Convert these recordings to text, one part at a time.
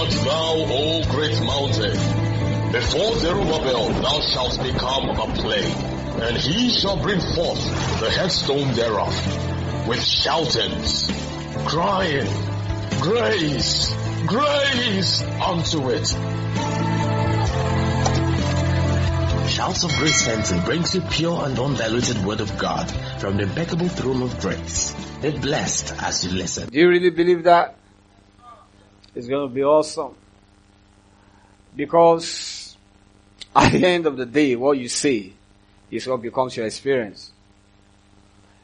art thou, O great mountain? Before Zerubbabel thou shalt become a plain, and he shall bring forth the headstone thereof, with shoutings, crying, Grace, grace unto it. Shouts of Grace Center brings you pure and undiluted word of God from the impeccable throne of grace. Be blessed as you listen. Do you really believe that? It's going to be awesome. Because at the end of the day, what you say is what becomes your experience.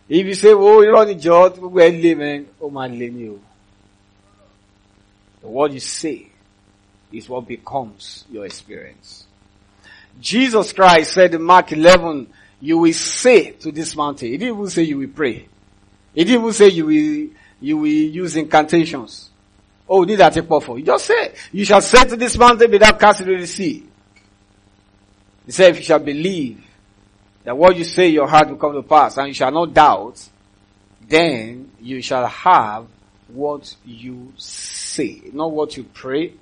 If you say, oh, you're on the job, we're living, oh man, you. Oh. What you say is what becomes your experience. Jesus Christ said in Mark 11, you will say to this mountain. He didn't even say you will pray. He didn't even say you will, you will use incantations. Oh, these are for. You just say, you shall say to this mountain without casting into the sea. He said, if you shall believe that what you say your heart will come to pass and you shall not doubt, then you shall have what you say. Not what you pray,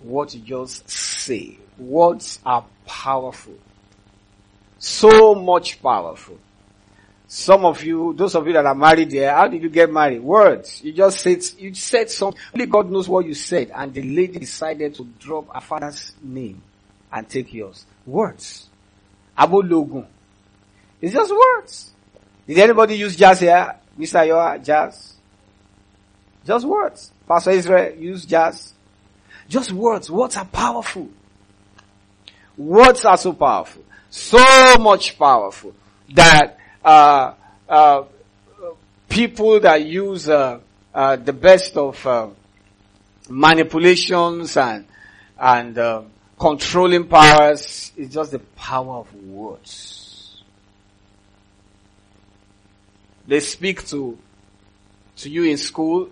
what you just say. Words are powerful. So much powerful. Some of you, those of you that are married there, how did you get married? Words. You just said, you said something. Only God knows what you said. And the lady decided to drop her father's name and take yours. Words. Abologun. It's just words. Did anybody use jazz here? Mr. Yoa, jazz? Just words. Pastor Israel, use jazz. Just words. Words are powerful. Words are so powerful. So much powerful that, uh, uh, people that use, uh, uh the best of, uh, manipulations and, and, controlling powers is just the power of words. They speak to, to you in school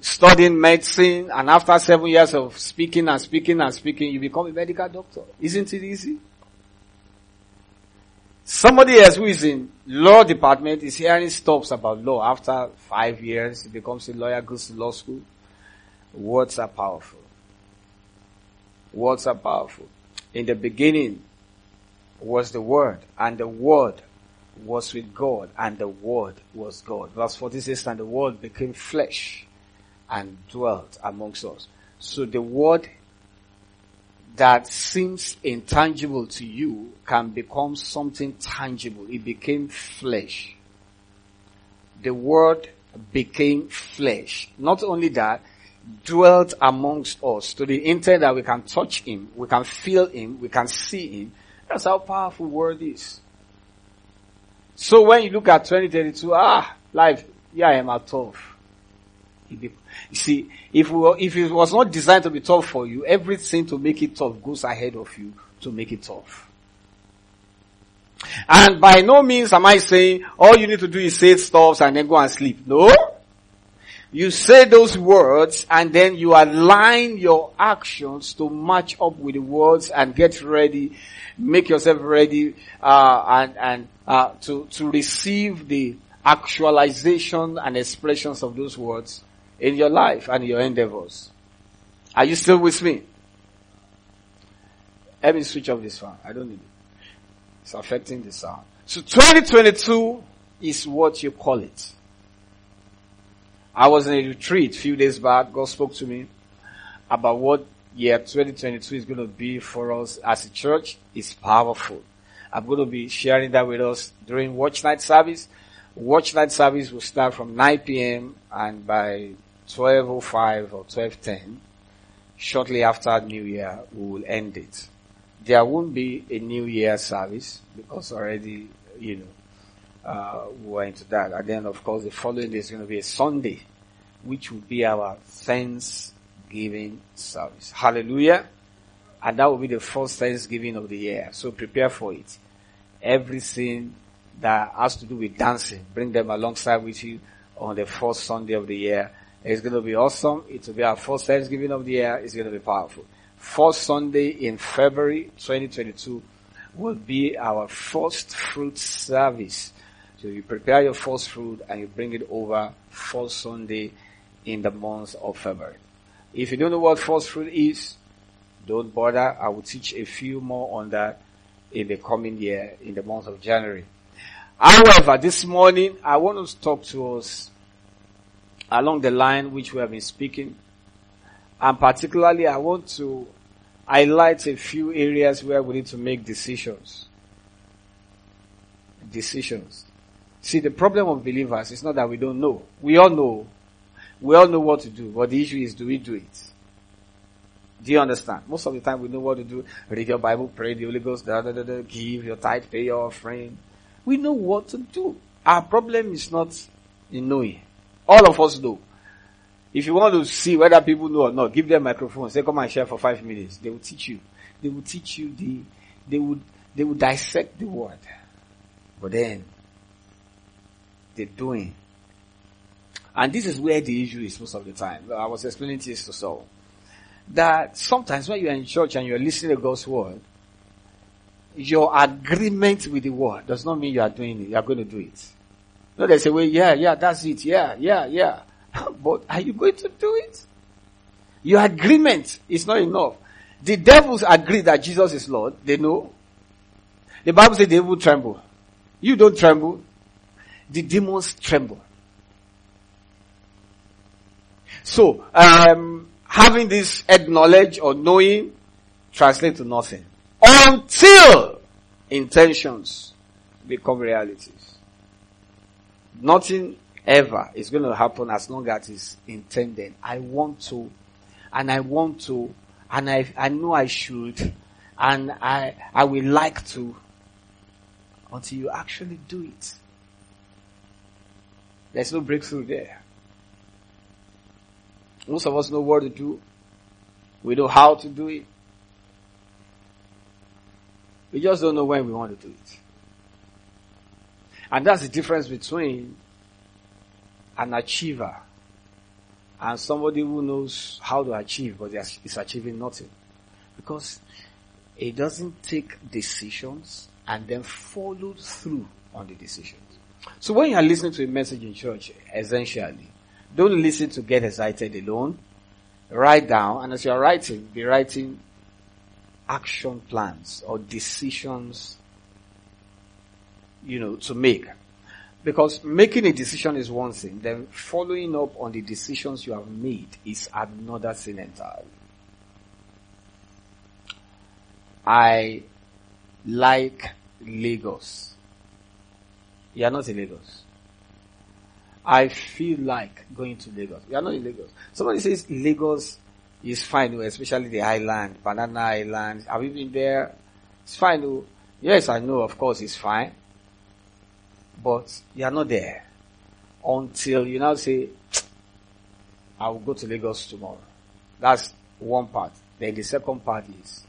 studying medicine and after seven years of speaking and speaking and speaking, you become a medical doctor. Isn't it easy? Somebody else who is in law department is hearing stuff about law. After five years, he becomes a lawyer, goes to law school. Words are powerful. Words are powerful. In the beginning was the Word, and the Word was with God, and the Word was God. Verse 46, and the Word became flesh and dwelt amongst us. So the word that seems intangible to you can become something tangible. It became flesh. The word became flesh. Not only that, dwelt amongst us to the intent that we can touch him, we can feel him, we can see him. That's how powerful word is. So when you look at 2032, ah, life, yeah, I am at tough. You see, if we, if it was not designed to be tough for you, everything to make it tough goes ahead of you to make it tough. And by no means am I saying all you need to do is say stuff and then go and sleep. No. You say those words and then you align your actions to match up with the words and get ready, make yourself ready, uh, and, and, uh, to, to receive the actualization and expressions of those words in your life and your endeavors. Are you still with me? Let me switch off this one. I don't need it. It's affecting the sound. So 2022 is what you call it. I was in a retreat a few days back. God spoke to me about what year 2022 is going to be for us as a church. It's powerful. I'm going to be sharing that with us during watch night service. Watch night service will start from 9 p.m. and by 12.05 or 12.10, shortly after New Year, we will end it. There won't be a New Year service because already, you know, uh, we're into that. And then of course the following day is going to be a Sunday, which will be our Thanksgiving service. Hallelujah. And that will be the first Thanksgiving of the year. So prepare for it. Everything that has to do with dancing, bring them alongside with you on the first Sunday of the year it's going to be awesome. It will be our first Thanksgiving of the year. It's going to be powerful. First Sunday in February 2022 will be our first fruit service. So you prepare your first fruit and you bring it over first Sunday in the month of February. If you don't know what first fruit is, don't bother. I will teach a few more on that in the coming year, in the month of January. However, this morning, I want to talk to us along the line which we have been speaking. And particularly, I want to highlight a few areas where we need to make decisions. Decisions. See, the problem of believers is not that we don't know. We all know. We all know what to do. But the issue is, do we do it? Do you understand? Most of the time we know what to do. Read your Bible, pray the Holy Ghost, da, da, da, da, give your tithe, pay your offering. We know what to do. Our problem is not in knowing. All of us know. If you want to see whether people know or not, give them microphones. They come and share for five minutes. They will teach you. They will teach you the, they would, they will dissect the word. But then, they're doing. And this is where the issue is most of the time. I was explaining this to Saul. That sometimes when you're in church and you're listening to God's word, your agreement with the word does not mean you are doing it. You are going to do it. No, they say, well, yeah, yeah, that's it. Yeah, yeah, yeah. but are you going to do it? Your agreement is not enough. The devils agree that Jesus is Lord. They know. The Bible says they will tremble. You don't tremble. The demons tremble. So, um, having this head knowledge or knowing translate to nothing until intentions become realities. Nothing ever is going to happen as long as it's intended. I want to, and I want to, and I, I know I should, and I, I will like to, until you actually do it. There's no breakthrough there. Most of us know what to do. We know how to do it. We just don't know when we want to do it. And that's the difference between an achiever and somebody who knows how to achieve but is achieving nothing. Because it doesn't take decisions and then follow through on the decisions. So when you are listening to a message in church, essentially, don't listen to get excited alone. Write down, and as you are writing, be writing action plans or decisions, you know, to make. Because making a decision is one thing, then following up on the decisions you have made is another thing entirely. I like Lagos. You are not in Lagos. I feel like going to Lagos. You are not in Lagos. Somebody says Lagos is fine, oh, especially the island, Banana Island. Have you been there? It's fine. Oh. Yes, I know, of course, it's fine. But you are not there until you now say, I will go to Lagos tomorrow. That's one part. Then the second part is,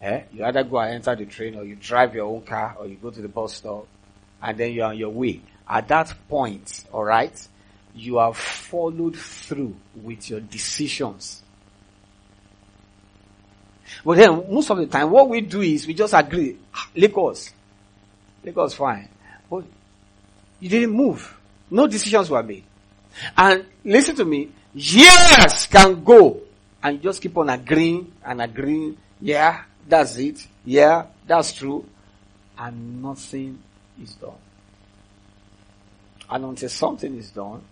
eh, you either go and enter the train or you drive your own car or you go to the bus stop and then you're on your way. At that point, alright, you have followed through with your decisions. But then most of the time what we do is we just agree, ah, Lagos. Lagos fine. But you didn't move. No decisions were made. And listen to me, years can go and just keep on agreeing and agreeing. Yeah, that's it. Yeah, that's true. And nothing is done. And until something is done,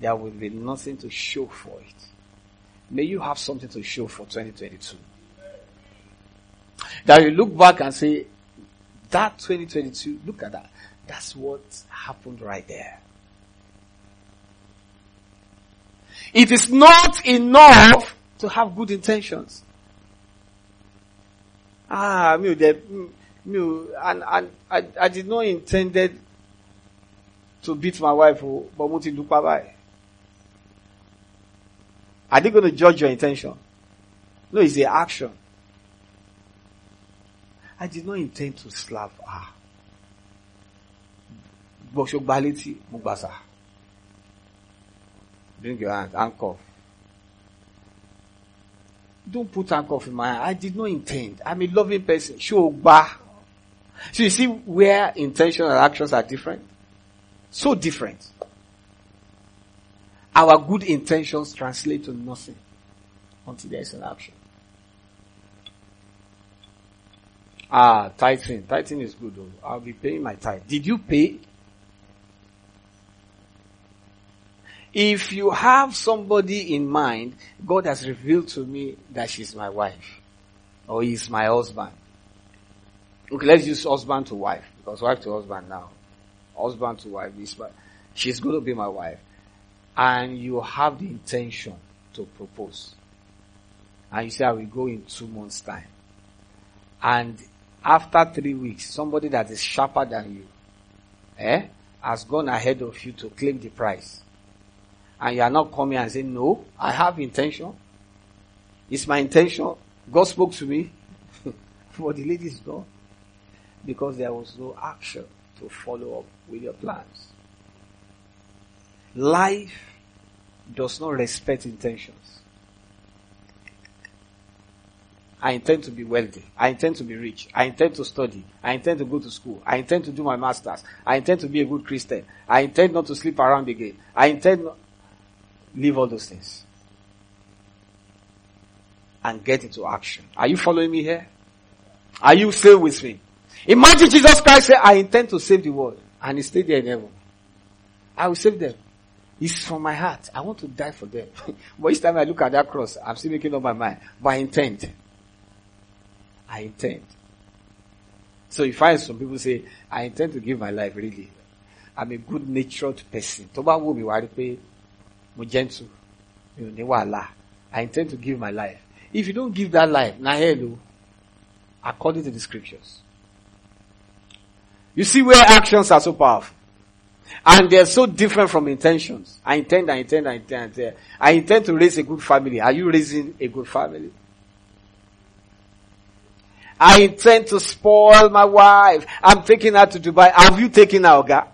there will be nothing to show for it. May you have something to show for 2022. That you look back and say, that 2022, look at that. That's what happened right there. It is not enough to have good intentions. Ah, me, me, and, and I, I did not intended to beat my wife, oh, but mo ti. Are they going to judge your intention? No, it's the action. I did not intend to slap her. Gbọ́sọ̀ gba létí, mo gbà sá. Bring your hand, handcuff. Don't put handcuff in my hand. I did not intend. I'm a loving person. Show gba. So you see where intention and actions are different? So different. Our good intentions translate to nothing. until there is an action. Ah, tithing. Tithing is good though. I'll be paying my tithe. Did you pay? If you have somebody in mind, God has revealed to me that she's my wife. Or he's my husband. Okay, let's use husband to wife. Because wife to husband now. Husband to wife. Is my, she's going to be my wife. And you have the intention to propose. And you say, I will go in two months time. And after three weeks, somebody that is sharper than you, eh, has gone ahead of you to claim the price. And you are not coming and saying, no, I have intention. It's my intention. God spoke to me. but the lady is gone. Because there was no action to follow up with your plans. Life does not respect intentions. I intend to be wealthy. I intend to be rich. I intend to study. I intend to go to school. I intend to do my masters. I intend to be a good Christian. I intend not to sleep around again. I intend not, leave all those things. And get into action. Are you following me here? Are you still with me? Imagine Jesus Christ said, I intend to save the world. And he stayed there in heaven. I will save them. It's from my heart. I want to die for them. but each time I look at that cross, I'm still making up my mind. But I intend. I intend. So you find some people say, I intend to give my life really. I'm a good natured person. Mo ní wàhálà. I intend to give my life. If you don't give that life, na hello. According to the scriptures. You see where actions are so powerful. And they're so different from intentions. I intend, I intend, I intend, I intend. I intend to raise a good family. Are you raising a good family? I intend to spoil my wife. I'm taking her to Dubai. Have you taken her, Oga?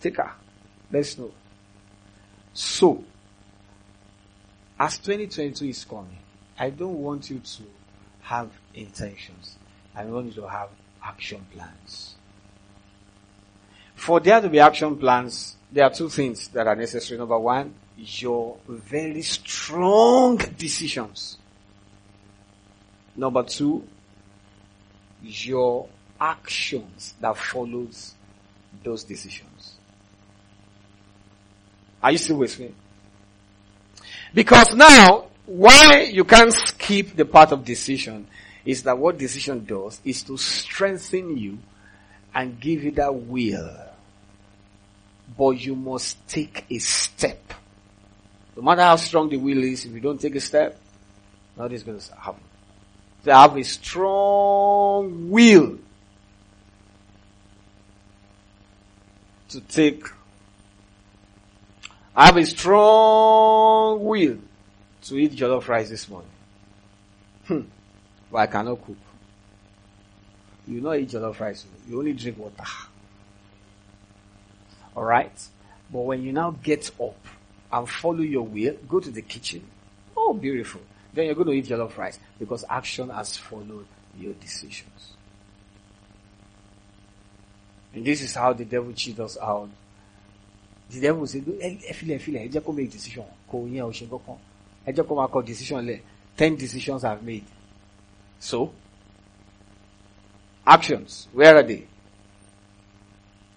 Take her. Let's know. So, as 2022 is coming, I don't want you to have intentions. I want you to have action plans. For there to be action plans, there are two things that are necessary. Number one, your very strong decisions. Number two, your actions that follows those decisions. Are you still with me? Because now, why you can't skip the part of decision is that what decision does is to strengthen you and give you that will. But you must take a step. No matter how strong the will is, if you don't take a step, nothing's going to happen. They have a strong will to take. I have a strong will to eat jollof rice this morning. Hmm. But I cannot cook. You not eat jollof rice. You only drink water. Alright? But when you now get up and follow your will, go to the kitchen. Oh, beautiful. Then you're going to eat jollof rice because action has followed your decisions. And this is how the devil cheats us out. The devil say, "Efile, efile, ẹ jẹ́ kó make decision. Kò yẹn ò ṣe kankan. Ẹ jẹ́ kó máa kọ decision lẹ̀. Ten decisions I've made. So, actions, where are they?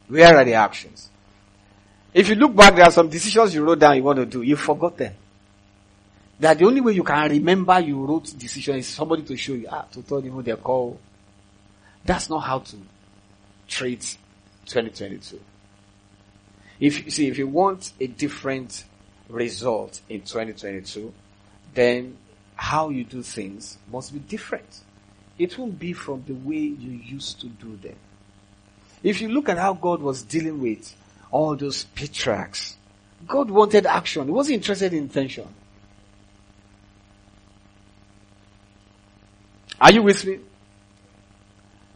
Where are the actions? If you look back, there are some decisions you wrote down you want to do. You forgot them. That the only way you can remember you wrote decision is somebody to show you, ah, to tell you who they call. That's not how to treat 2022. If you see, if you want a different result in 2022, then how you do things must be different. It won't be from the way you used to do them. If you look at how God was dealing with all those patriarchs, God wanted action. He wasn't interested in intention. Are you with me?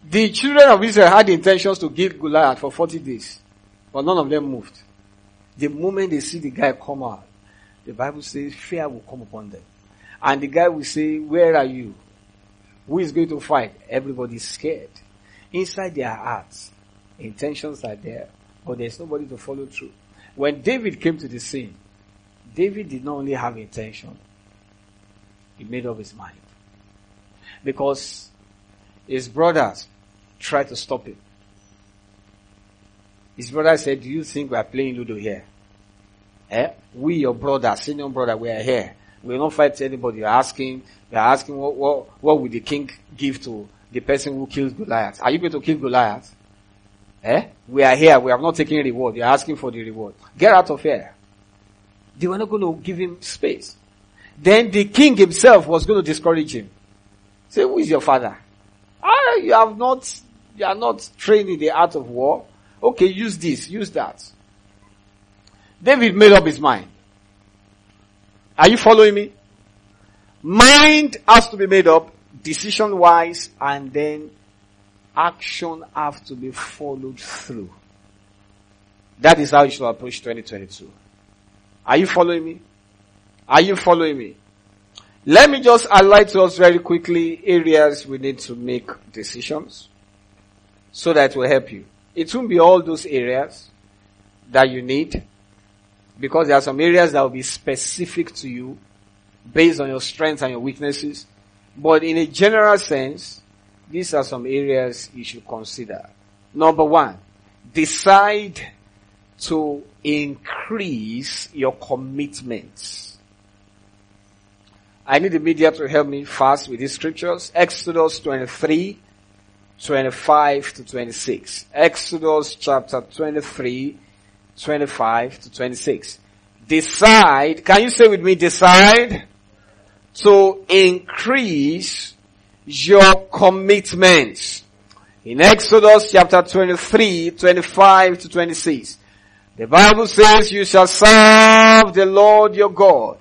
The children of Israel had intentions to give Goliath for 40 days, but none of them moved. The moment they see the guy come out, the Bible says fear will come upon them. And the guy will say, where are you? Who is going to fight? Everybody is scared. Inside their hearts, intentions are there, but there's nobody to follow through. When David came to the scene, David did not only have intention, he made up his mind. Because his brothers tried to stop him. His brother said, do you think we are playing Ludo here? Eh? We, your brother, senior brother, we are here. We will not fight anybody. You're asking, you're asking what, what, what would the king give to the person who killed Goliath? Are you going to kill Goliath? Eh? We are here. We have not taken reward. You're asking for the reward. Get out of here. They were not going to give him space. Then the king himself was going to discourage him. Say, who is your father? Ah, you have not, you are not trained in the art of war. Okay, use this, use that. David made up his mind. Are you following me? Mind has to be made up, decision wise, and then action have to be followed through. That is how you should approach 2022. Are you following me? Are you following me? Let me just highlight to us very quickly areas we need to make decisions so that will help you. It won't be all those areas that you need because there are some areas that will be specific to you based on your strengths and your weaknesses. But in a general sense, these are some areas you should consider. Number one, decide to increase your commitments. I need the media to help me fast with these scriptures. Exodus 23, 25 to 26. Exodus chapter 23, 25 to 26. Decide, can you say with me, decide to increase your commitments. In Exodus chapter 23, 25 to 26. The Bible says you shall serve the Lord your God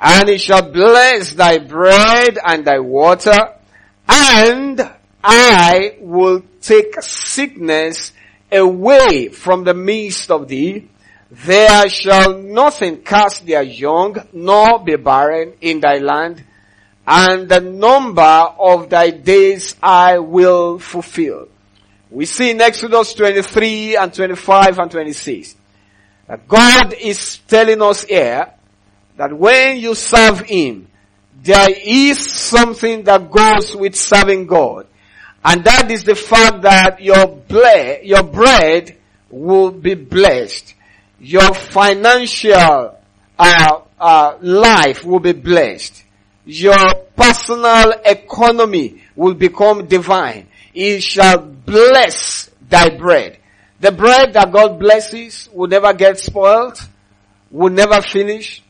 and he shall bless thy bread and thy water and I will take sickness away from the midst of thee. There shall nothing cast their young, nor be barren in thy land, and the number of thy days I will fulfill. We see in Exodus 23 and 25 and 26 that God is telling us here that when you serve Him, there is something that goes with serving God. And that is the fact that your ble- your bread will be blessed. Your financial uh, uh, life will be blessed. Your personal economy will become divine. He shall bless thy bread. The bread that God blesses will never get spoiled, will never finish.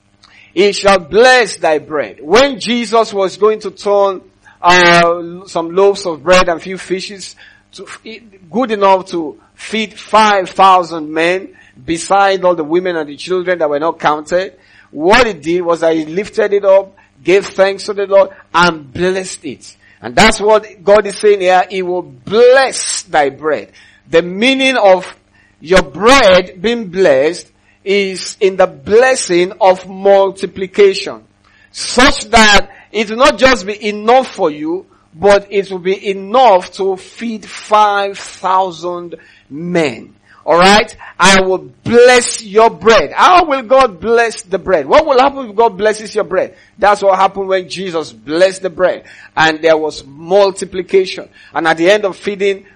He shall bless thy bread. When Jesus was going to turn uh, some loaves of bread and few fishes, to, good enough to feed 5,000 men, beside all the women and the children that were not counted. What he did was that he lifted it up, gave thanks to the Lord, and blessed it. And that's what God is saying here. He will bless thy bread. The meaning of your bread being blessed is in the blessing of multiplication. Such that it will not just be enough for you, but it will be enough to feed 5,000 men. Alright? I will bless your bread. How will God bless the bread? What will happen if God blesses your bread? That's what happened when Jesus blessed the bread. And there was multiplication. And at the end of feeding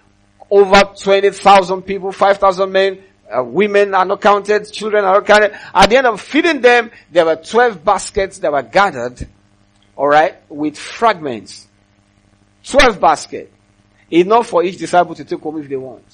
over 20,000 people, 5,000 men, uh, women are not counted, children are not counted. At the end of feeding them, there were 12 baskets that were gathered, alright, with fragments. 12 baskets. Enough for each disciple to take home if they want.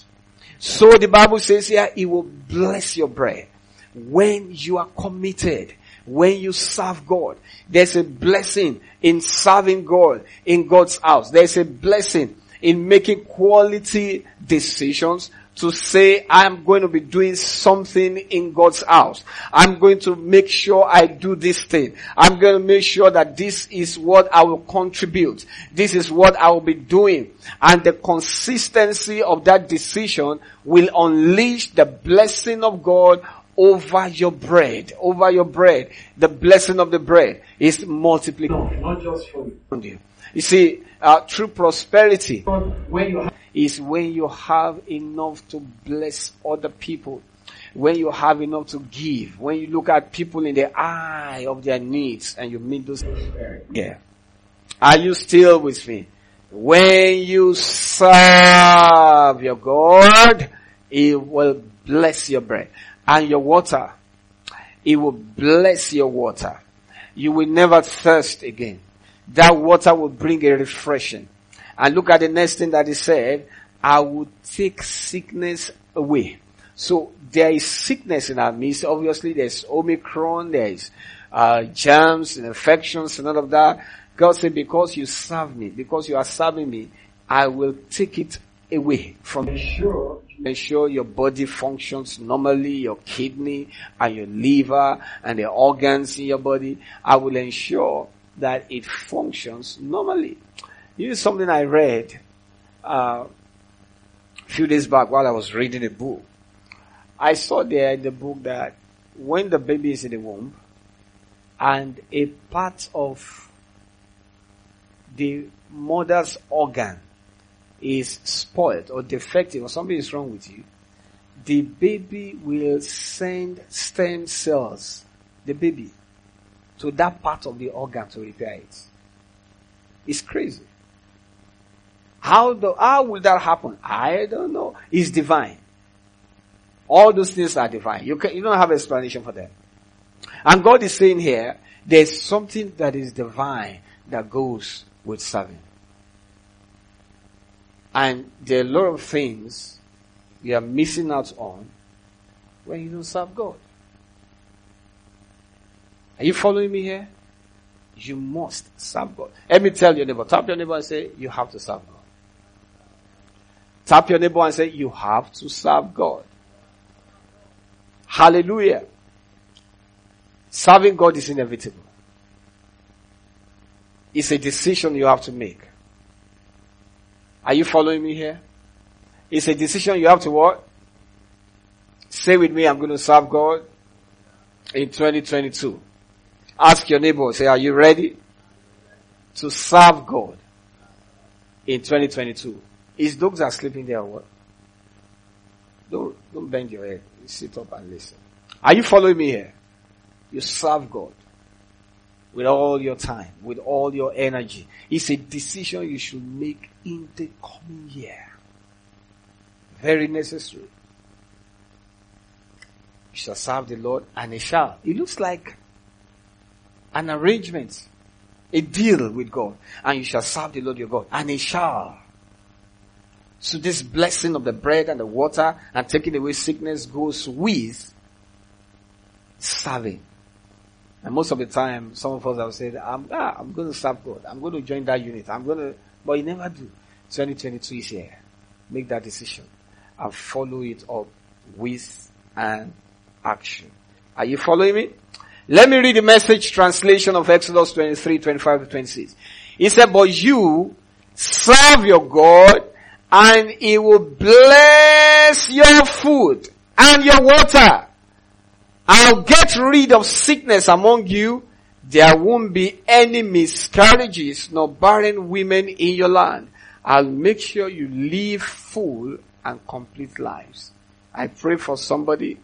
So the Bible says here, it will bless your bread. When you are committed, when you serve God, there's a blessing in serving God in God's house. There's a blessing in making quality decisions to say, I'm going to be doing something in God's house. I'm going to make sure I do this thing. I'm going to make sure that this is what I will contribute. This is what I will be doing. And the consistency of that decision will unleash the blessing of God over your bread, over your bread. The blessing of the bread is multiplication. Not just for you. You see, uh, true prosperity when you is when you have enough to bless other people. when you have enough to give, when you look at people in the eye of their needs and you meet those, yeah. Are you still with me? When you serve your God, He will bless your bread and your water. He will bless your water. You will never thirst again. That water will bring a refreshing. And look at the next thing that he said. I will take sickness away. So there is sickness in our midst. Obviously there's Omicron, there's uh, germs and infections and all of that. God said, because you serve me, because you are serving me, I will take it away from you. Ensure your body functions normally, your kidney and your liver and the organs in your body. I will ensure that it functions normally. This is something I read uh, a few days back while I was reading a book. I saw there in the book that when the baby is in the womb and a part of the mother's organ is spoiled or defective or something is wrong with you, the baby will send stem cells, the baby, to that part of the organ to repair it. It's crazy. How the, how will that happen? I don't know. It's divine. All those things are divine. You can, you don't have explanation for them. And God is saying here, there's something that is divine that goes with serving. And there are a lot of things you are missing out on when you don't serve God. Are you following me here? You must serve God. Let me tell your neighbor, tap your neighbor and say, you have to serve God. Tap your neighbor and say, you have to serve God. Hallelujah. Serving God is inevitable. It's a decision you have to make. Are you following me here? It's a decision you have to what? Say with me, I'm going to serve God in 2022. Ask your neighbor, say, are you ready to serve God in 2022? His dogs are sleeping there what? Don't, don't bend your head. Sit up and listen. Are you following me here? You serve God with all your time, with all your energy. It's a decision you should make in the coming year. Very necessary. You shall serve the Lord and it shall. It looks like an arrangement, a deal with God. And you shall serve the Lord your God and he shall. So this blessing of the bread and the water and taking away sickness goes with serving. And most of the time, some of us have said, I'm, ah, I'm going to serve God. I'm going to join that unit. I'm going to, but you never do. 2022 is here. Make that decision and follow it up with an action. Are you following me? Let me read the message translation of Exodus 23, 25 to 26. He said, but you serve your God and he will bless your food and your water I'll get rid of sickness among you. There won't be any miscarriages nor barren women in your land. I'll make sure you live full and complete lives. I pray for somebody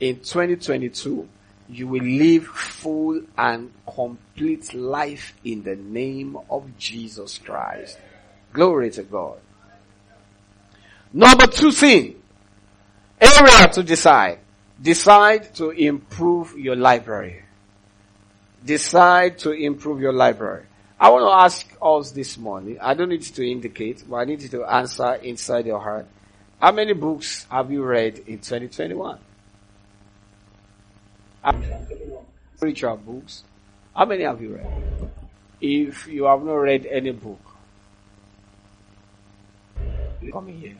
in 2022, you will live full and complete life in the name of Jesus Christ. Glory to God. Number two thing, area to decide. Decide to improve your library. Decide to improve your library. I want to ask us this morning, I don't need to indicate, but I need you to answer inside your heart. How many books have you read in 2021? Spiritual books. How many have you read? If you have not read any book, come here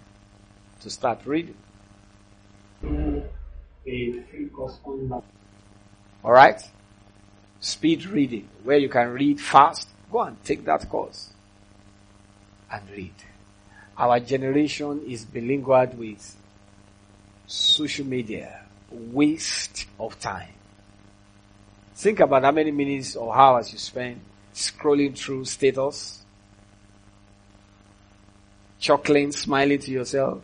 to start reading a free course online. Alright? Speed reading, where you can read fast. Go and take that course. And read. Our generation is bilingual with social media. Waste of time. Think about how many minutes or hours you spend scrolling through status, chuckling, smiling to yourself,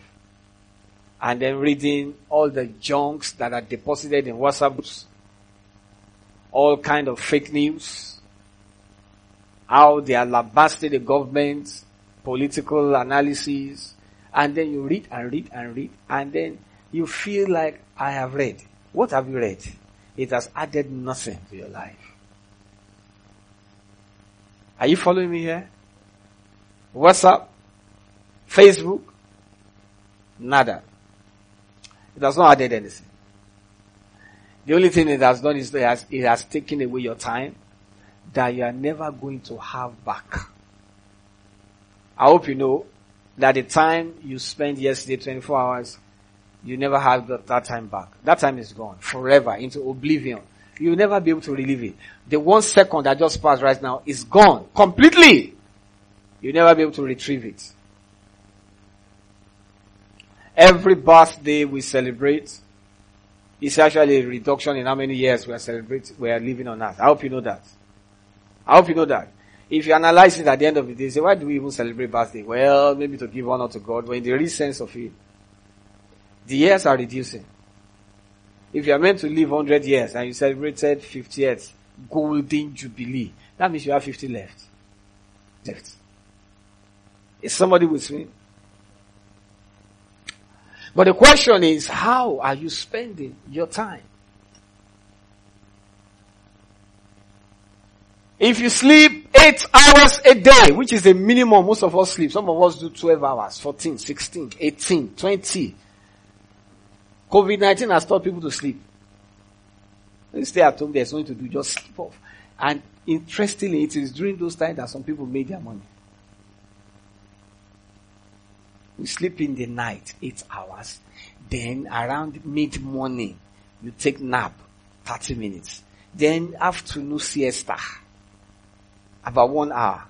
and then reading all the junks that are deposited in WhatsApp groups, all kind of fake news, how they are lambasting the government, political analysis, and then you read and read and read, and then you feel like, I have read. What have you read? It has added nothing to your life. Are you following me here? WhatsApp, Facebook, nada. It has not added anything. The only thing it has done is it has, it has taken away your time that you are never going to have back. I hope you know that the time you spent yesterday, 24 hours, you never have that time back. That time is gone forever into oblivion. You'll never be able to relive it. The one second that just passed right now is gone completely. You'll never be able to retrieve it. Every birthday we celebrate is actually a reduction in how many years we are celebrating, we are living on earth. I hope you know that. I hope you know that. If you analyze it at the end of the day, say, why do we even celebrate birthday? Well, maybe to give honor to God, but in the real sense of it, the years are reducing. If you are meant to live 100 years and you celebrated 50 years, golden jubilee, that means you have 50 left. Left. Is somebody with me? But the question is, how are you spending your time? If you sleep 8 hours a day, which is the minimum most of us sleep, some of us do 12 hours, 14, 16, 18, 20. COVID-19 has taught people to sleep. When you stay at home, there's nothing to do, just sleep off. And interestingly, it is during those times that some people made their money. You sleep in the night, eight hours. Then around mid morning, you take nap, 30 minutes. Then afternoon siesta, about one hour.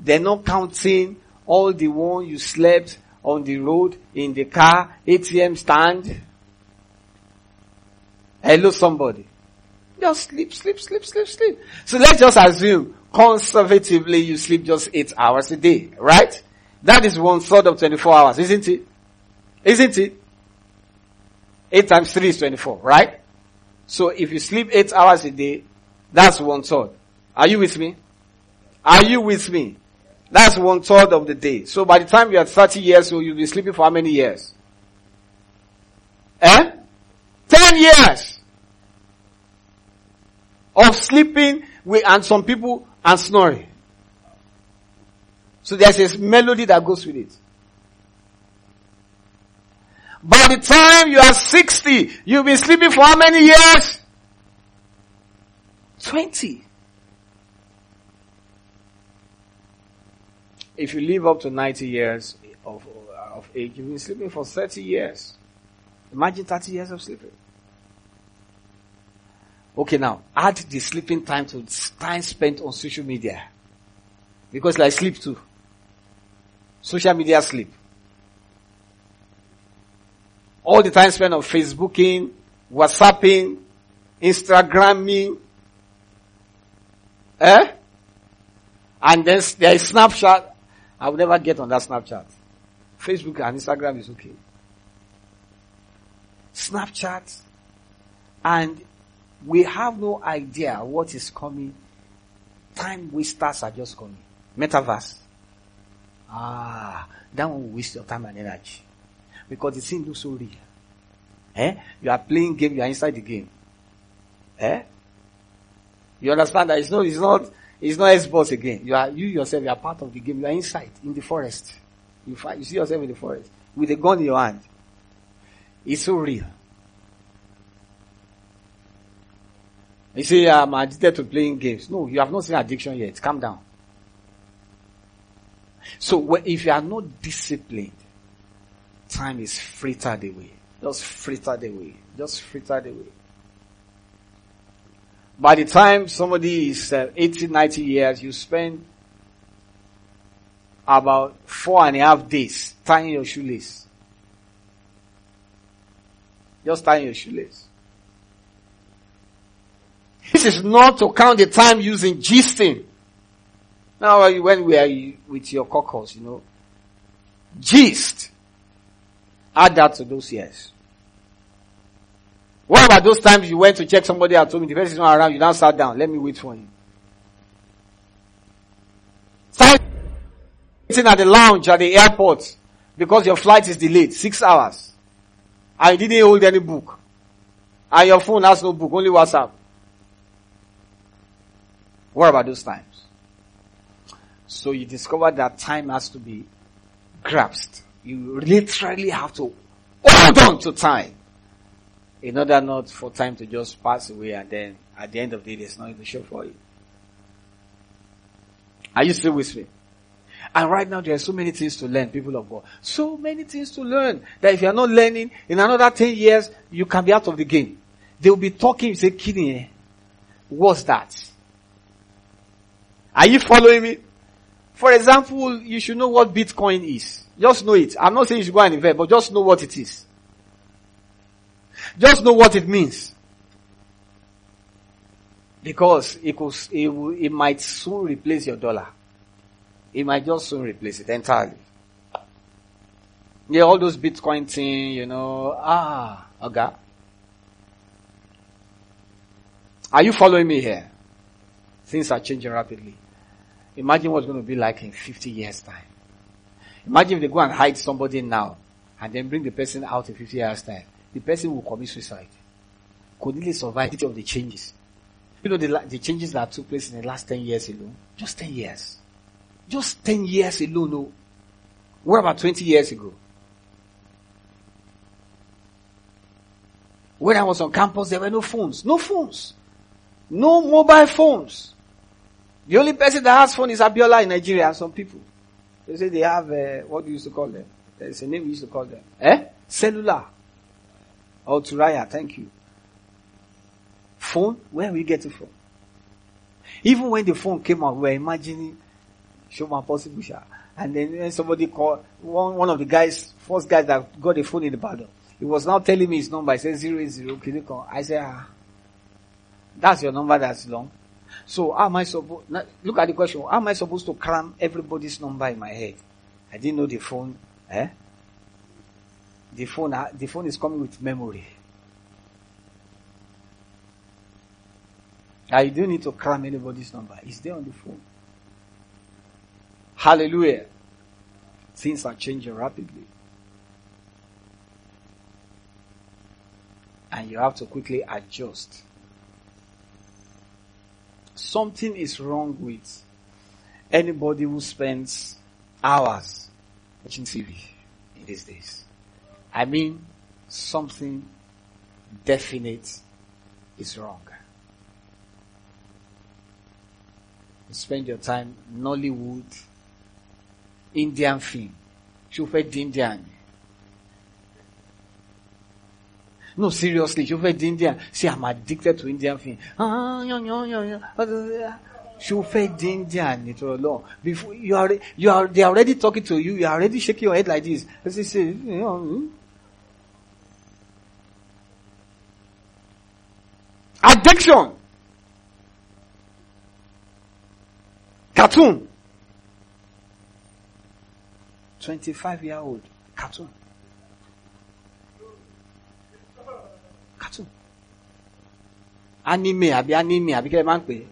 They're not counting all the one you slept on the road, in the car, ATM stand. Hello somebody. Just sleep, sleep, sleep, sleep, sleep. So let's just assume conservatively you sleep just eight hours a day, right? That is one third of 24 hours, isn't it? Isn't it? 8 times 3 is 24, right? So if you sleep 8 hours a day, that's one third. Are you with me? Are you with me? That's one third of the day. So by the time you are 30 years old, you'll be sleeping for how many years? Eh? 10 years of sleeping with, and some people and snoring. So there's a melody that goes with it. By the time you are 60, you'll be sleeping for how many years? 20. If you live up to 90 years of, of age, you've been sleeping for 30 years. Imagine 30 years of sleeping. Okay, now add the sleeping time to time spent on social media. Because like sleep too. Social media sleep. All the time spent on Facebooking, WhatsApping, Instagramming. Eh? And then there is Snapchat. I will never get on that Snapchat. Facebook and Instagram is okay. Snapchat. And we have no idea what is coming. Time wasters are just coming. Metaverse. Ah, that one will waste your time and energy. Because the thing looks so real. Eh? You are playing game, you are inside the game. Eh? You understand that it's not, it's not, it's not Xbox again. You are, you yourself, you are part of the game. You are inside, in the forest. You find, you see yourself in the forest with a gun in your hand. It's so real. You say, I'm addicted to playing games. No, you have not seen addiction yet. Calm down. So if you are not disciplined, time is frittered away. Just frittered away. Just frittered away. By the time somebody is uh, 80, 90 years, you spend about four and a half days tying your shoelace. Just tying your shoelace. This is not to count the time using gisting. Now, when we are with your cockles, you know, gist. Add that to those years. What about those times you went to check somebody at home, the person is not around, you now sat down, let me wait for you. Start sitting at the lounge at the airport because your flight is delayed, six hours. I didn't hold any book. And your phone has no book, only WhatsApp. What about those times? So you discover that time has to be grasped. You literally have to hold on to time in order not for time to just pass away and then at the end of the day there's nothing to show for you. Are you still with me? And right now there are so many things to learn, people of God. So many things to learn that if you are not learning, in another 10 years, you can be out of the game. They will be talking, say, kidding, eh? What's that? Are you following me? For example, you should know what Bitcoin is. Just know it. I'm not saying you should go and invest, but just know what it is. Just know what it means. Because it, could, it, it might soon replace your dollar. It might just soon replace it entirely. Yeah, all those Bitcoin thing, you know, ah, okay. Are you following me here? Things are changing rapidly. Imagine what's going to be like in 50 years time. Imagine if they go and hide somebody now and then bring the person out in 50 years time. The person will commit suicide. Could he survive any of the changes? You know the, the changes that took place in the last 10 years alone? Just 10 years. Just 10 years alone. No. What about 20 years ago? When I was on campus, there were no phones. No phones. No mobile phones. The only person that has phone is Abiola in Nigeria and some people. They say they have, uh, what do you used to call them? There's a name we used to call them. Eh? Cellular. Oh, Thuraya, thank you. Phone? Where you get it from? Even when the phone came out, we were imagining, show my possible shot. And then somebody called, one, one of the guys, first guy that got the phone in the battle. He was now telling me his number. I said 080, can you call? I said, ah, that's your number that's long. So how am I supposed, look at the question, how am I supposed to cram everybody's number in my head? I didn't know the phone, eh? The phone, the phone is coming with memory. I don't need to cram anybody's number. It's there on the phone. Hallelujah. Things are changing rapidly. And you have to quickly adjust. Something is wrong with anybody who spends hours watching TV in these days. I mean, something definite is wrong. You spend your time Nollywood, Indian film, Shufet Indian. No, seriously, you Shufet Indian. See, I'm addicted to Indian film. Ah, Shufet Indian, it alone. Before you are, you are, they are already talking to you. You are already shaking your head like this. Addiction. Cartoon. 25 year old. Cartoon. Cartoon. Anime, àbí anime, àbí kẹ́ máa ń.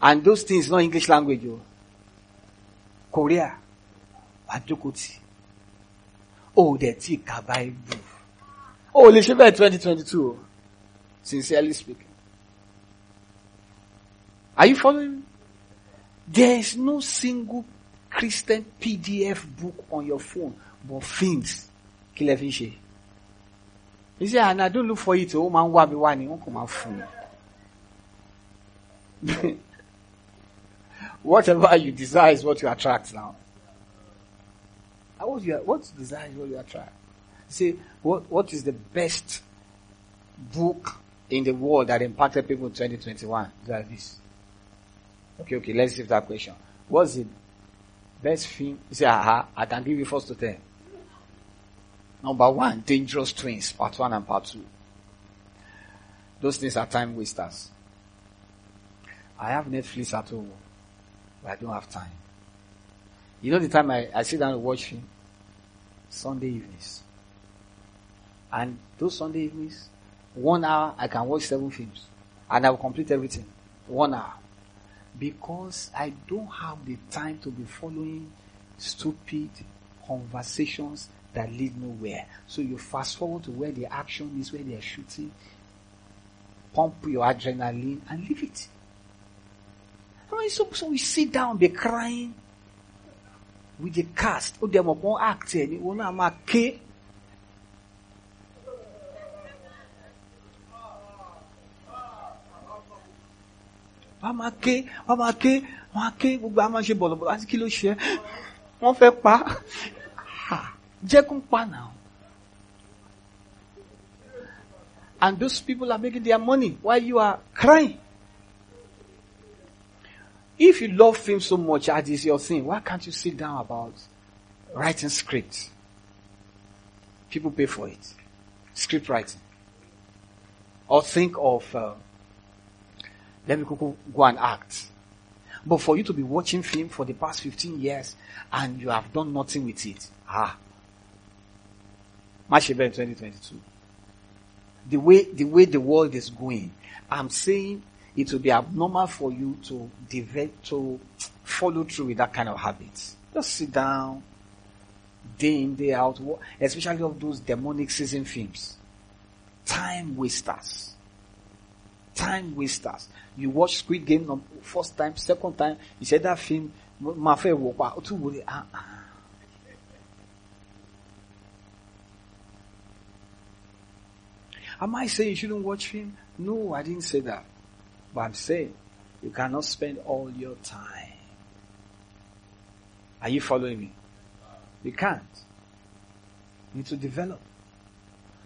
And those things not English language o. Korea. Àjókòtì. O dẹ̀ tí ka Bible. O lè ṣe bẹ́ẹ̀ 2022 o. Sincerely speaking. Are you following me? There is no single Christian PDF book on your phone but things kí lẹ. You say, and I don't look for it, oh, ó máa ń wá mi wá. Whatever you desire is what you attract now. What you what desire is what you attract. See, what what is the best book in the world that impacted people in 2021? Like this. Okay, okay, let's see that question. What's the best film? You say, aha, I can give you first to ten. Number one, Dangerous Twins, part one and part two. Those things are time wasters. I have Netflix at home, but I don't have time. You know the time I, I sit down and watch film? Sunday evenings. And those Sunday evenings, one hour, I can watch seven films. And I will complete everything. One hour. Because I don't have the time to be following stupid conversations that lead nowhere. So you fast forward to where the action is, where they are shooting, pump your adrenaline and leave it. So, so we sit down, be crying with the cast. Oh, them upon acting, it eh? will not make wọ́n máa ké wọ́n máa ké wọ́n á ké gbogbo àwọn ṣe bọ̀lọ̀bọ̀lọ̀ àti kí ló ṣe wọ́n fẹ́ pa jẹ́ kó pa náà. And those people are making their money while you are crying. If you love film so much as is your thing, why can't you sit down about writing scripts? People pay for it. Script writing. Or think of, uh, let me go, and act. But for you to be watching film for the past 15 years and you have done nothing with it, ah. March event, 2022 the way the way the world is going, I'm saying it will be abnormal for you to develop to follow through with that kind of habit. Just sit down, day in day out, especially of those demonic season films. Time wasters. Time wasters. You watch Squid Game first time, second time, you said that film, my favorite, ah, ah. Am I saying you shouldn't watch film? No, I didn't say that. But I'm saying you cannot spend all your time. Are you following me? You can't. You need to develop.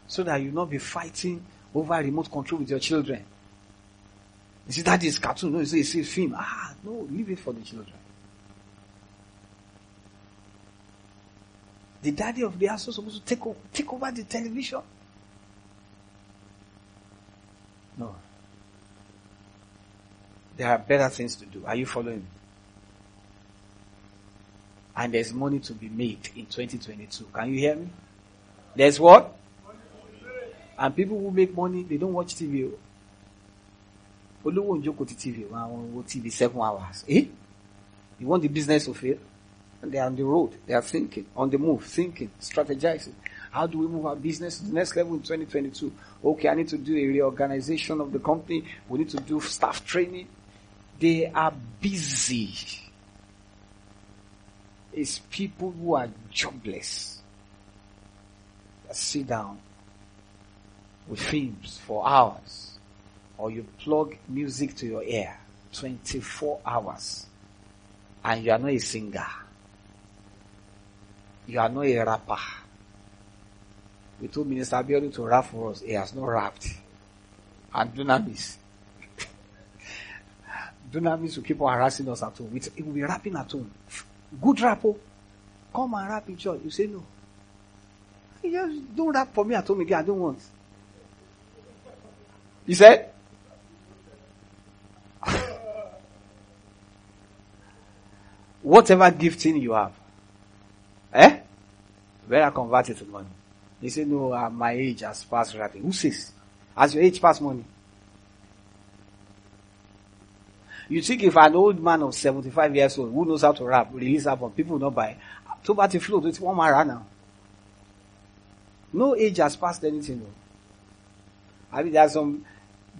So that you not be fighting over remote control with your children. You see, that is cartoon. No, you say, it's film. Ah, no, leave it for the children. The daddy of the house was supposed to take, over, take over the television. No. There are better things to do. Are you following me? And there's money to be made in 2022. Can you hear me? There's what? And people who make money, they don't watch TV. Olówó ń jókòó ti TV, wọn wo TV seven hours. Eh? You want the business to fail? They are on the road. They are thinking, on the move, thinking, strategizing. How do we move our business to the next level in 2022? Okay, I need to do a reorganization of the company. We need to do staff training. They are busy. It's people who are jobless that sit down with films for hours or you plug music to your ear 24 hours and you are not a singer. You are not a rapper. We told Minister Abiodun to rap for us. He has not rapped. And Dunamis. Dunamis will keep on harassing us at home. He will be rapping at home. Good rapper. Oh. Come and rap in church. You say no. You just don't rap for me at home again. I don't want. He said, whatever gifting you have, eh? Better convert it to money. They say, no, uh, my age has passed rapping. Who says? Has your age passed money? You think if an old man of 75 years old who knows how to rap, release album, people not buy. Too To bat float, it's one man now. No age has passed anything. Though. I mean, there are some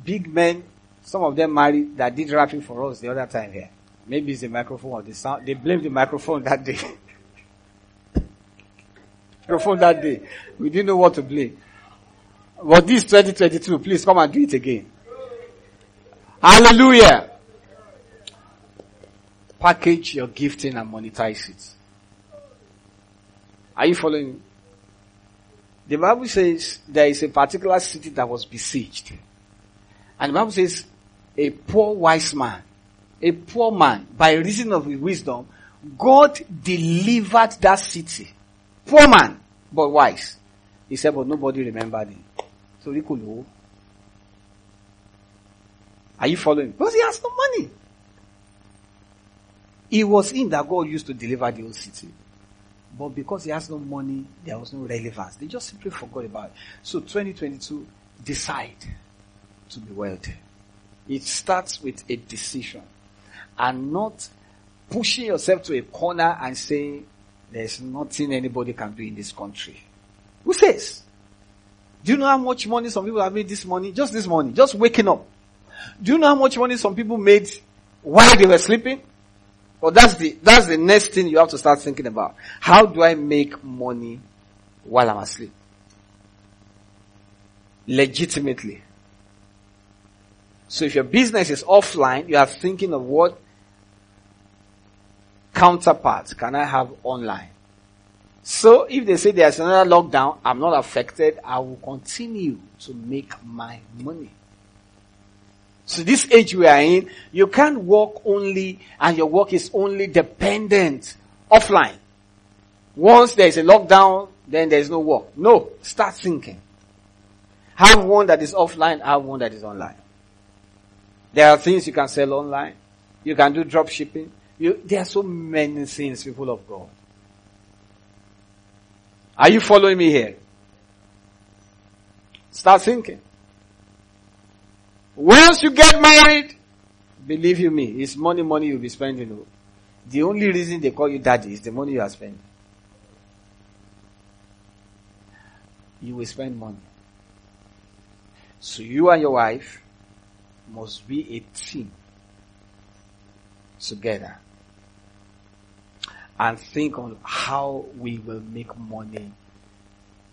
big men, some of them married, that did rapping for us the other time here. Maybe it's the microphone or the sound. They blamed the microphone that day. microphone that day. We didn't know what to blame. But this 2022, please come and do it again. Hallelujah. Package your gifting and monetize it. Are you following? The Bible says there is a particular city that was besieged. And the Bible says a poor wise man, a poor man, by reason of his wisdom, God delivered that city. Poor man, but wise. He said, but nobody remembered him. So he could know. Are you following? Because he has no money. It was him that God used to deliver the whole city. But because he has no money, there was no relevance. They just simply forgot about it. So 2022, decide to be wealthy. It starts with a decision and not pushing yourself to a corner and saying, there's nothing anybody can do in this country. Who says? Do you know how much money some people have made this morning? Just this morning, just waking up. Do you know how much money some people made while they were sleeping? Well, that's the, that's the next thing you have to start thinking about. How do I make money while I'm asleep? Legitimately. So if your business is offline, you are thinking of what counterparts can I have online? So if they say there's another lockdown, I'm not affected, I will continue to make my money. So this age we are in, you can't work only and your work is only dependent offline. Once there's a lockdown, then there's no work. No, start thinking. Have one that is offline, have one that is online. There are things you can sell online. You can do drop shipping. You, there are so many things, people of God. Are you following me here? Start thinking. Once you get married, believe you me, it's money, money you'll be spending. Oh. The only reason they call you daddy is the money you are spending. You will spend money. So you and your wife must be a team together and think on how we will make money,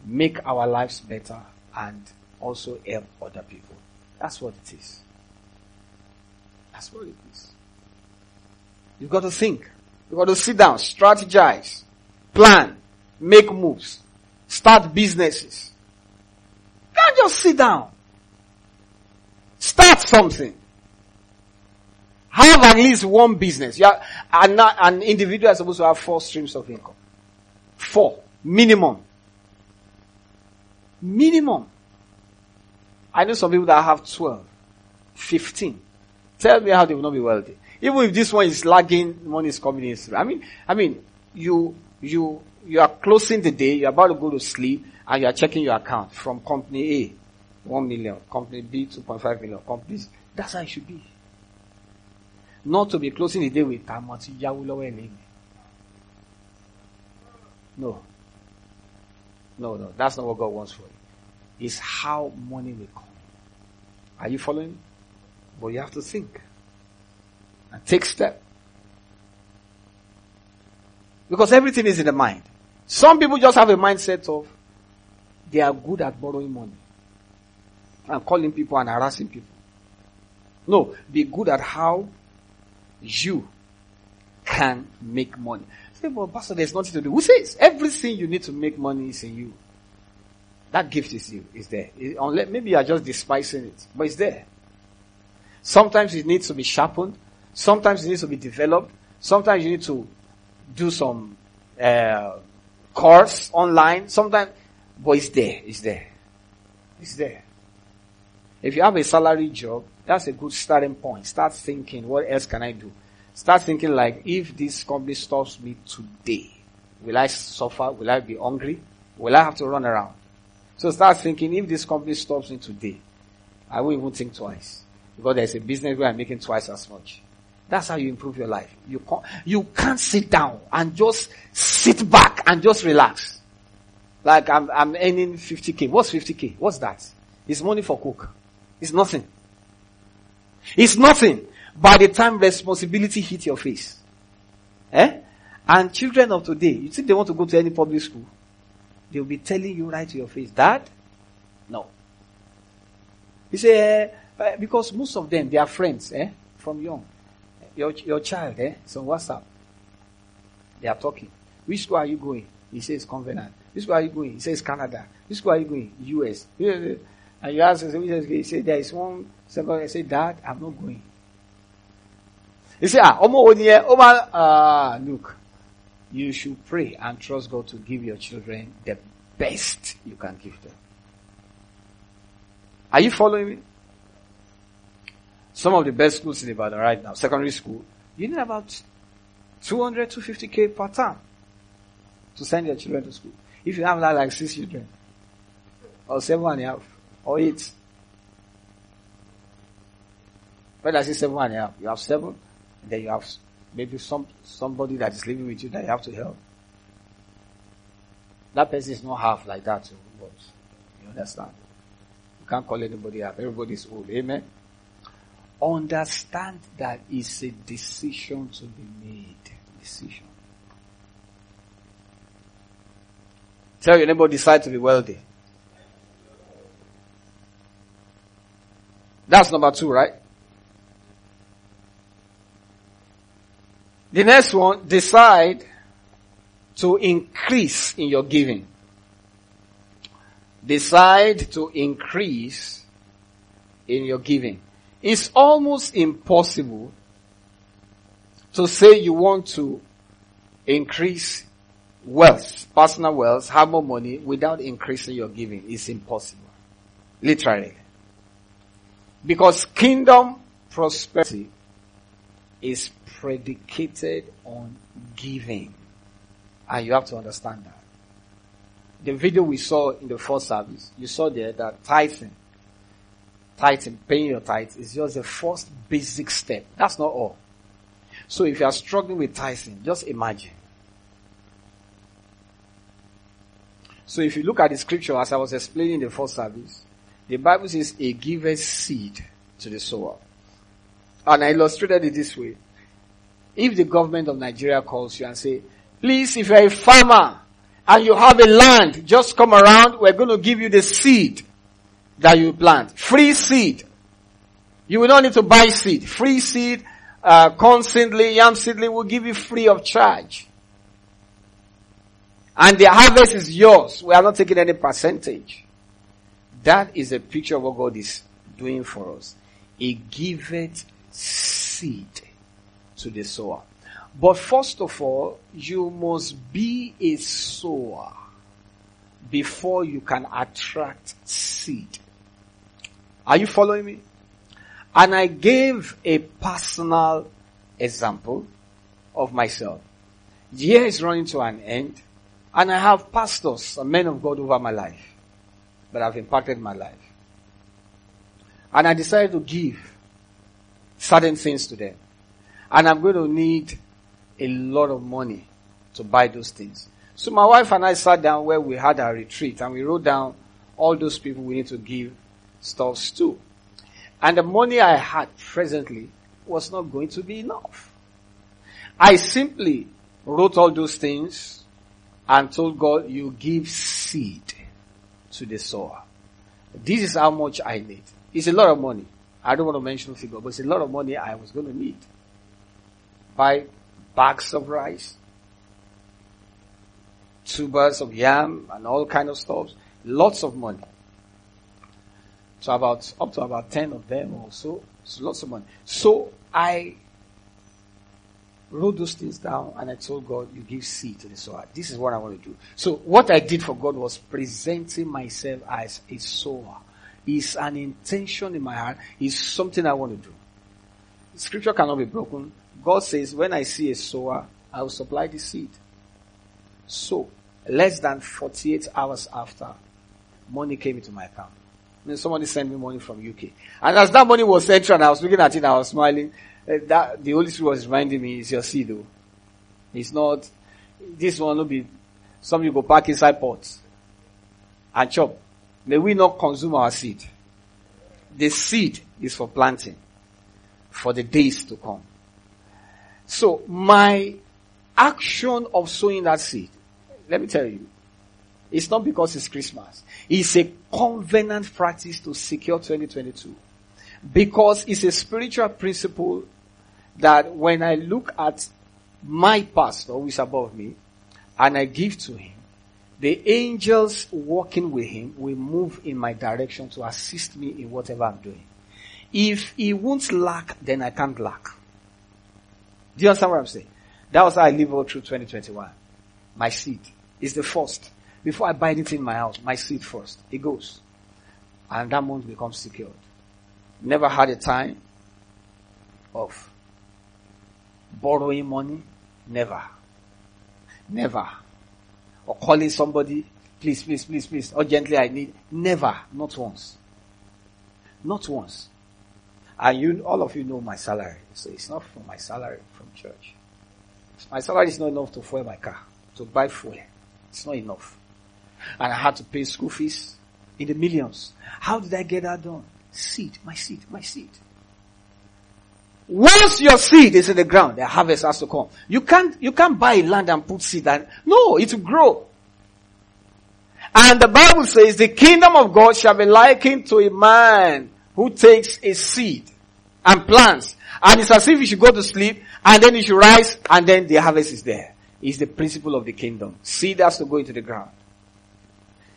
make our lives better, and also help other people. That's what it is. That's what it is. You've got to think. You've got to sit down, strategize, plan, make moves, start businesses. You can't just sit down. Start something. Have at least one business. You are, an, an individual is supposed to have four streams of income. Four. Minimum. Minimum. I know some people that have 12, 15. Tell me how they will not be wealthy. Even if this one is lagging, money is coming in. I mean, I mean, you, you, you are closing the day, you're about to go to sleep, and you are checking your account from company A, 1 million, company B, 2.5 million, companies. That's how it should be. Not to be closing the day with Tamati Yawulo No. No, no, that's not what God wants for you. It's how money will come. Are you following? But you have to think and take step. Because everything is in the mind. Some people just have a mindset of they are good at borrowing money and calling people and harassing people. No, be good at how you can make money. Say, well, Pastor, there's nothing to do. Who says everything you need to make money is in you? That gift is you, is there. It, unless, maybe you are just despising it, but it's there. Sometimes it needs to be sharpened. Sometimes it needs to be developed. Sometimes you need to do some uh, course online. Sometimes, but it's there. It's there. It's there. If you have a salary job, that's a good starting point. Start thinking, what else can I do? Start thinking like, if this company stops me today, will I suffer? Will I be hungry? Will I have to run around? So start thinking, if this company stops me today, I won't even think twice. Because there's a business where I'm making twice as much. That's how you improve your life. You can't, you can't sit down and just sit back and just relax. Like I'm, I'm earning 50k. What's 50k? What's that? It's money for cook. It's nothing. It's nothing by the time responsibility hit your face. Eh? And children of today, you think they want to go to any public school? They'll be telling you right to your face, Dad? No. You say, uh, because most of them, they are friends, eh? From young. Your, your child, eh? So what's up? They are talking. Which school are you going? He says Covenant. Which school are you going? He says Canada. Which school are you going? US. And you ask, he said, there is one second. I say, Dad, I'm not going. He said, ah, Omo Oniye, Oma, look, you should pray and trust God to give your children the best you can give them. Are you following me? Some of the best schools in Ibadan right now, secondary school, you need about 200, 250k per term. to send your children to school. If you have like six children, or seven and a half, or eight. When I say seven and a half, you have seven, and then you have maybe some somebody that is living with you that you have to help. That person is not half like that, oh, but you understand. You can't call anybody half. Everybody is old. Amen. Understand that it's a decision to be made. Decision. Tell your neighbor decide to be wealthy. That's number two, right? The next one, decide to increase in your giving. Decide to increase in your giving. It's almost impossible to say you want to increase wealth, personal wealth, have more money without increasing your giving. It's impossible. Literally. Because kingdom prosperity is predicated on giving. And you have to understand that. The video we saw in the first service, you saw there that tithing, tithing, paying your tithe is just the first basic step. That's not all. So if you are struggling with tithing, just imagine. So if you look at the scripture as I was explaining in the first service, the Bible says a giver's seed to the sower. And I illustrated it this way. If the government of Nigeria calls you and say, please, if you're a farmer and you have a land, just come around, we're going to give you the seed that you plant. Free seed. You will not need to buy seed. Free seed, uh, corn seedling, yam seedling will give you free of charge. And the harvest is yours. We are not taking any percentage. That is a picture of what God is doing for us. He giveth seed to the sower. But first of all, you must be a sower before you can attract seed. Are you following me? And I gave a personal example of myself. Year is running to an end and I have pastors and men of God over my life that have impacted my life. And I decided to give certain things to them. And I'm going to need a lot of money to buy those things. So my wife and I sat down where we had our retreat and we wrote down all those people we need to give stuffs to. And the money I had presently was not going to be enough. I simply wrote all those things and told God, you give seed to the sower. This is how much I need. It's a lot of money. I don't want to mention figure, but it's a lot of money I was going to need. Buy bags of rice, tubers of yam, and all kind of stuff. Lots of money. So about, up to about 10 of them or so. So lots of money. So I wrote those things down and I told God, you give seed to the sower. This is what I want to do. So what I did for God was presenting myself as a sower. It's an intention in my heart. It's something I want to do. Scripture cannot be broken. God says, when I see a sower, I will supply the seed. So, less than 48 hours after, money came into my account. I mean, somebody sent me money from UK. And as that money was entering, and I was looking at it, I was smiling. Uh, that the Holy Spirit was reminding me, is your seed though. It's not, this one will be, some you go pack inside pots and chop. May we not consume our seed. The seed is for planting, for the days to come. So my action of sowing that seed, let me tell you, it's not because it's Christmas. It's a covenant practice to secure 2022. Because it's a spiritual principle that when I look at my pastor who is above me and I give to him, the angels working with him will move in my direction to assist me in whatever I'm doing. If he won't lack, then I can't lack. Do you understand what I'm saying? That was how I live all through 2021. My seed is the first. Before I buy anything in my house, my seed first. It goes. And that month becomes secured. Never had a time of borrowing money. Never. Never. or calling somebody, please, please, please, please, urgently I need. Never, not once. Not once. And you, all of you know my salary. So it's not from my salary from church. My salary is not enough to fuel my car, to buy fuel. It's not enough. And I had to pay school fees in the millions. How did I get that done? Seed, my seed, my seed. Once your seed is in the ground, the harvest has to come. You can't, you can't buy land and put seed and, no, it will grow. And the Bible says the kingdom of God shall be likened to a man who takes a seed and plants. And it's as if he should go to sleep and then he should rise and then the harvest is there. It's the principle of the kingdom. Seed has to go into the ground.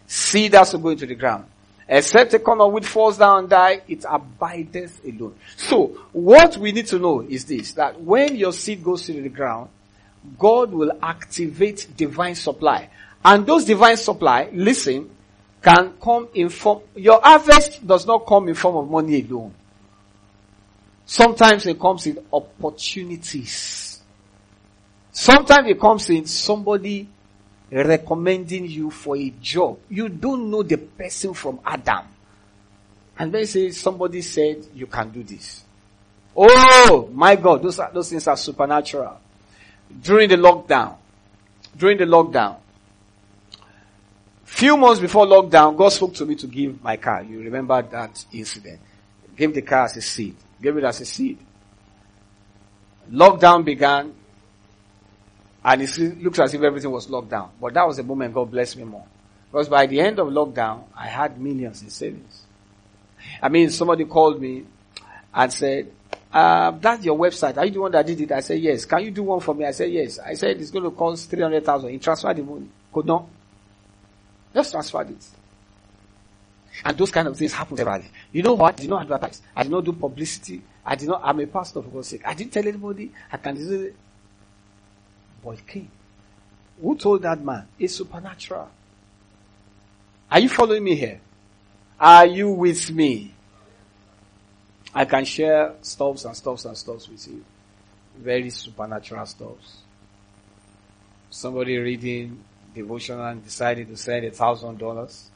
Seed has to go into the ground. Except a corn of wheat falls down and die, it abideth alone. So, what we need to know is this, that when your seed goes to the ground, God will activate divine supply. And those divine supply, listen, can come in form, your harvest does not come in form of money alone. Sometimes it comes in opportunities. Sometimes it comes in somebody recommending you for a job. You don't know the person from Adam. And then say somebody said you can do this. Oh my God, those are, those things are supernatural. During the lockdown, during the lockdown, few months before lockdown, God spoke to me to give my car. You remember that incident. Gave the car as a seed. Gave it as a seed. Lockdown began. And it looks as if everything was locked down. But that was the moment God blessed me more. Because by the end of lockdown, I had millions in savings. I mean, somebody called me and said, uh, that's your website. Are you the one that did it? I said, yes. Can you do one for me? I said, yes. I said, it's going to cost 300,000. He transferred the money. Could not. Just transferred it. And those kind of things happen. You know what? I did not advertise. I did not do publicity. I did not, I'm a pastor for God's sake. I didn't tell anybody. I can't do but it came. Who told that man? It's supernatural. Are you following me here? Are you with me? I can share stuffs and stuffs and stuffs with you. Very supernatural stuffs. Somebody reading devotional and decided to send a thousand dollars.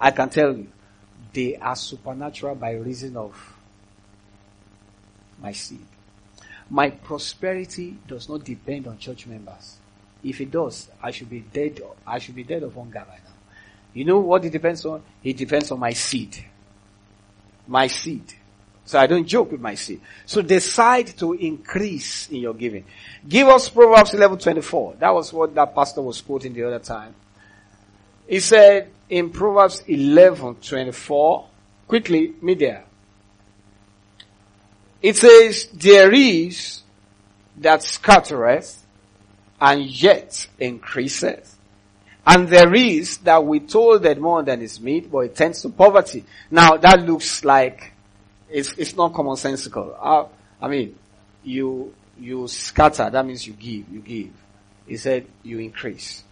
I can tell you, they are supernatural by reason of my seed. My prosperity does not depend on church members. If it does, I should be dead, I should be dead of hunger right now. You know what it depends on? It depends on my seed. My seed. So I don't joke with my seed. So decide to increase in your giving. Give us Proverbs 11:24. That was what that pastor was quoting the other time. He said in Proverbs 11:24, quickly, me there. It says, there is that scattereth and yet increaseth. And there is that withholdeth more than is meet, but it tends to poverty. Now that looks like it's, it's not commonsensical. Uh, I mean, you, you scatter, that means you give, you give. He said you increase.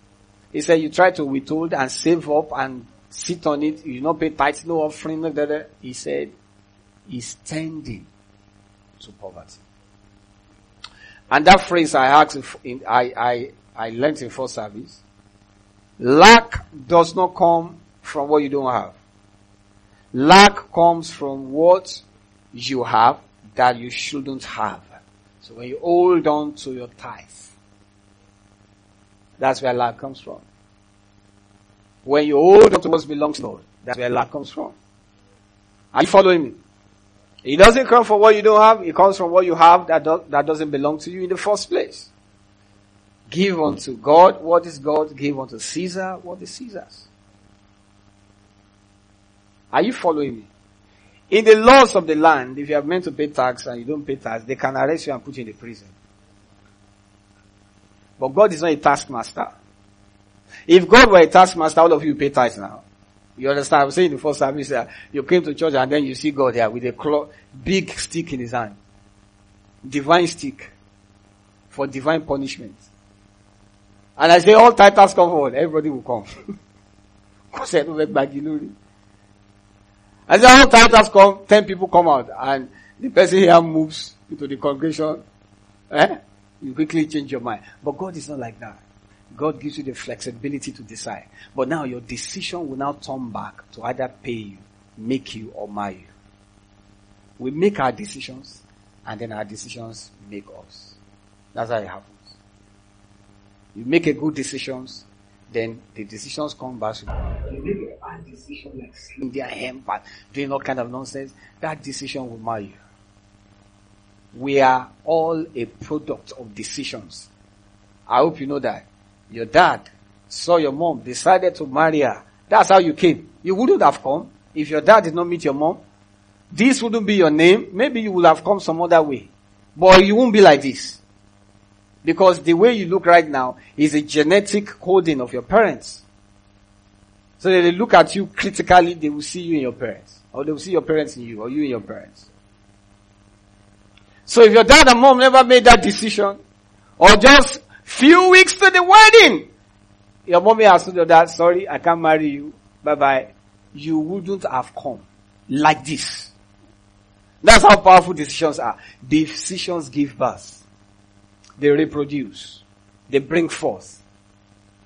He said you try to withhold and save up and sit on it, you not pay tithes, no offering, no, da, da. He said, he's tending to poverty. And that phrase I asked, in, I, I, I learned in first service. Lack does not come from what you don't have. Lack comes from what you have that you shouldn't have. So when you hold on to your tithe, that's where lack comes from. When you hold on to what belongs to God, that's where lack comes from. Are you following me? It doesn't come from what you don't have, it comes from what you have that, do, that doesn't belong to you in the first place. Give unto God what is God, give unto Caesar what is Caesar's. Are you following me? In the laws of the land, if you are meant to pay tax and you don't pay tax, they can arrest you and put you in the prison. But God is not a taskmaster. If God were a taskmaster, all of you pay tax now. You understand? I'm saying the first service, uh, you came to church and then you see God there with a claw, big stick in his hand. Divine stick. For divine punishment. And I say all titles come forward, everybody will come. I said, I say all titles come, ten people come out and the person here moves into the congregation. Eh? You quickly change your mind. But God is not like that. God gives you the flexibility to decide. But now your decision will now turn back to either pay you, make you, or marry you. We make our decisions, and then our decisions make us. That's how it happens. You make a good decisions, then the decisions come back. To you You make a bad decision like slim their hemp and doing all kind of nonsense. That decision will mar you. We are all a product of decisions. I hope you know that. Your dad saw your mom, decided to marry her. That's how you came. You wouldn't have come if your dad did not meet your mom. This wouldn't be your name. Maybe you would have come some other way. But you won't be like this. Because the way you look right now is a genetic coding of your parents. So they look at you critically, they will see you in your parents. Or they will see your parents in you, or you in your parents. So if your dad and mom never made that decision, or just few weeks to the wedding, your mommy has told your dad, sorry, I can't marry you, bye bye, you wouldn't have come like this. That's how powerful decisions are. Decisions give birth. They reproduce. They bring forth.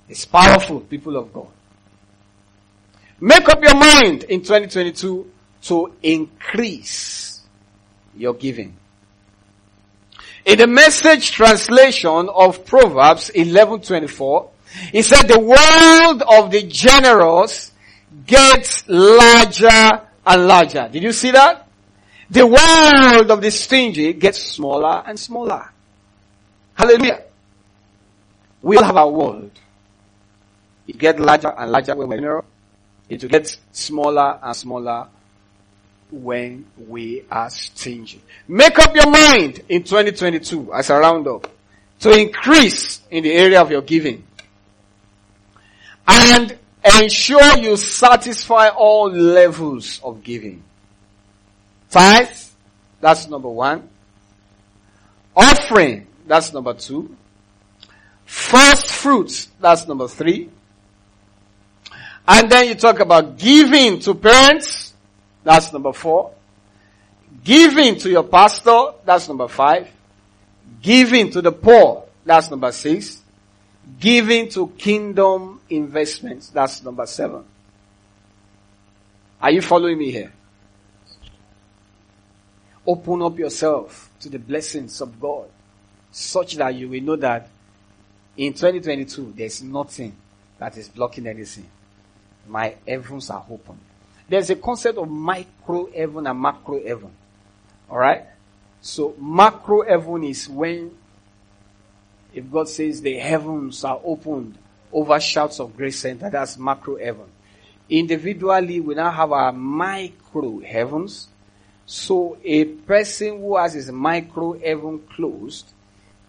It's powerful, people of God. Make up your mind in 2022 to increase your giving. In the message translation of Proverbs 11:24, it said the world of the generous gets larger and larger. Did you see that? The world of the stingy gets smaller and smaller. Hallelujah. We all have our world. It gets larger and larger when we're generous. It gets smaller and smaller when we are stingy. Make up your mind in 2022 as a roundup to increase in the area of your giving. And ensure you satisfy all levels of giving. Tithe, that's number one. Offering, that's number two. First fruits, that's number three. And then you talk about giving to parents, that's number four. Giving to your pastor, that's number five. Giving to the poor, that's number six. Giving to kingdom investments, that's number seven. Are you following me here? Open up yourself to the blessings of God such that you will know that in 2022 there's nothing that is blocking anything. My heavens are open. There's a concept of micro heaven and macro heaven. Alright? So macro heaven is when if God says the heavens are opened over shouts of grace center, that's macro heaven. Individually, we now have our micro heavens so a person who has his micro heaven closed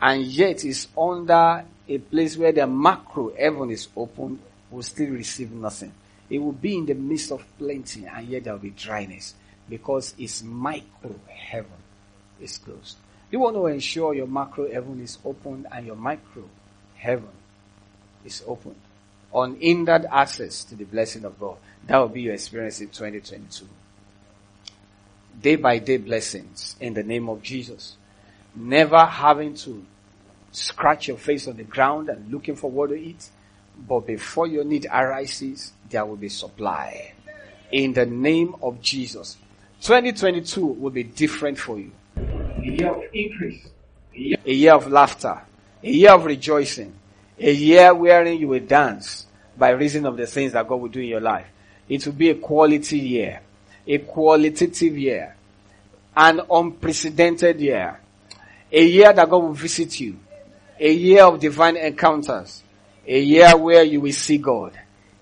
and yet is under a place where the macro heaven is open will still receive nothing. It will be in the midst of plenty and yet there will be dryness because its micro heaven is closed. You want to ensure your macro heaven is open and your micro heaven is open. Unhindered access to the blessing of God. That will be your experience in 2022 day by day blessings in the name of Jesus. Never having to scratch your face on the ground and looking for what to eat. But before your need arises, there will be supply. In the name of Jesus. 2022 will be different for you. A year of increase. A year, a year of laughter. A year of rejoicing. A year wherein you will dance by reason of the things that God will do in your life. It will be a quality year a qualitative year, an unprecedented year, a year that God will visit you, a year of divine encounters, a year where you will see God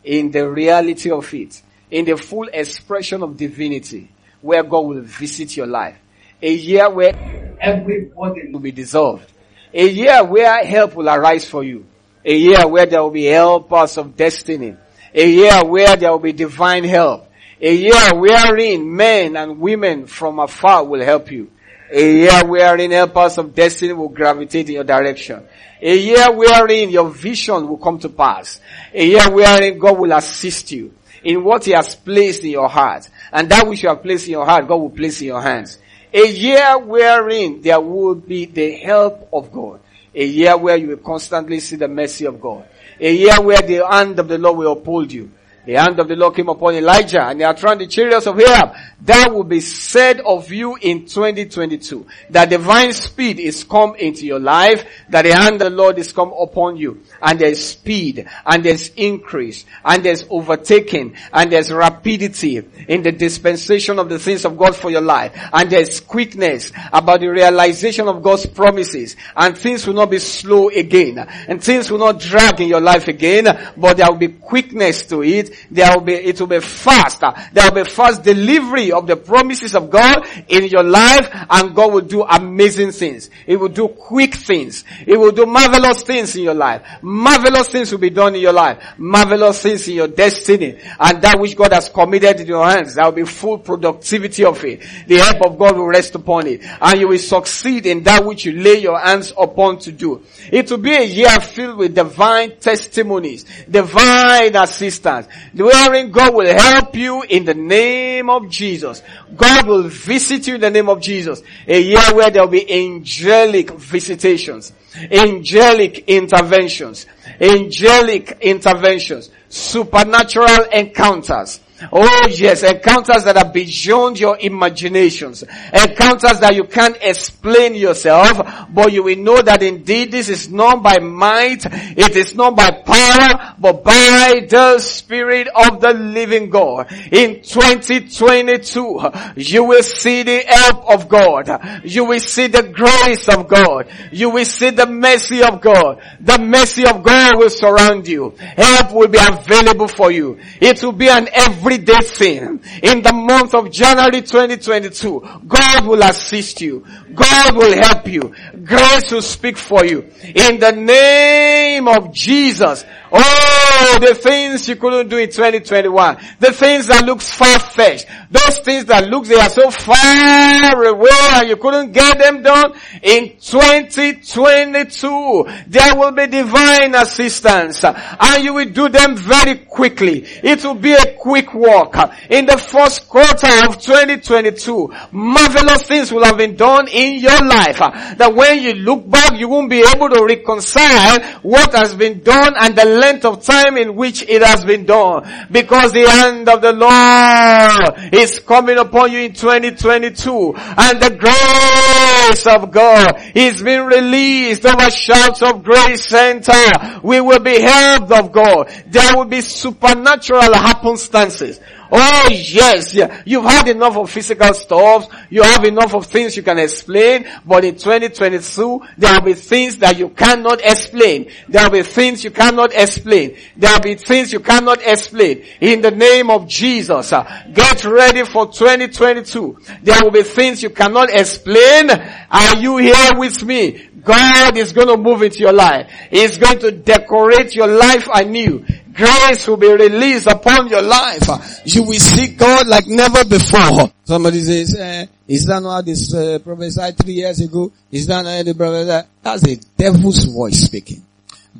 in the reality of it, in the full expression of divinity, where God will visit your life, a year where everybody will be dissolved, a year where help will arise for you, a year where there will be helpers of destiny, a year where there will be divine help, a year wherein men and women from afar will help you. A year wherein helpers of destiny will gravitate in your direction. A year wherein your vision will come to pass. A year wherein God will assist you in what He has placed in your heart. And that which you have placed in your heart, God will place in your hands. A year wherein there will be the help of God. A year where you will constantly see the mercy of God. A year where the hand of the Lord will uphold you. The hand of the Lord came upon Elijah and are trying the chariots of Ahab. That will be said of you in 2022. That divine speed is come into your life. That the hand of the Lord is come upon you. And there's speed and there's increase and there's overtaking and there's rapidity in the dispensation of the things of God for your life. And there's quickness about the realization of God's promises and things will not be slow again and things will not drag in your life again, but there will be quickness to it there will be, it will be fast. There will be fast delivery of the promises of God in your life and God will do amazing things. It will do quick things. It will do marvelous things in your life. Marvelous things will be done in your life. Marvelous things in your destiny. And that which God has committed in your hands, there will be full productivity of it. The help of God will rest upon it. And you will succeed in that which you lay your hands upon to do. It will be a year filled with divine testimonies, divine assistance, wherein God will help you in the name of Jesus. God will visit you in the name of Jesus. A year where there will be angelic visitations, angelic interventions, angelic interventions, supernatural encounters Oh yes, encounters that are beyond your imaginations. Encounters that you can't explain yourself, but you will know that indeed this is not by might, it is not by power, but by the Spirit of the living God. In 2022, you will see the help of God. You will see the grace of God. You will see the mercy of God. The mercy of God will surround you. Help will be available for you. It will be an every everyday thing. In the month of January 2022, God will assist you. God will help you. Grace will speak for you. In the name of Jesus, Oh, the things you couldn't do in 2021. The things that look far-fetched. Those things that look they are so far away and you couldn't get them done. In 2022, there will be divine assistance and you will do them very quickly. It will be a quick walk. In the first quarter of 2022, marvelous things will have been done in your life. That when you look back, you won't be able to reconcile what has been done and the length of time in which it has been done. Because the hand of the Lord is coming upon you in 2022 and the grace of God is being released over shouts of grace center. We will be helped of God. There will be supernatural happenstances. Oh yes, yeah. You've had enough of physical stuff. You have enough of things you can explain. But in 2022, there will be things that you cannot explain. There will be things you cannot explain. There will be things you cannot explain. In the name of Jesus, uh, get ready for 2022. There will be things you cannot explain. Are you here with me? God is going to move into your life. He's going to decorate your life anew. Grace will be released upon your life. You will see God like never before. Somebody says, eh, is that not this uh, prophesied three years ago? Is that not the prophet? That's a devil's voice speaking.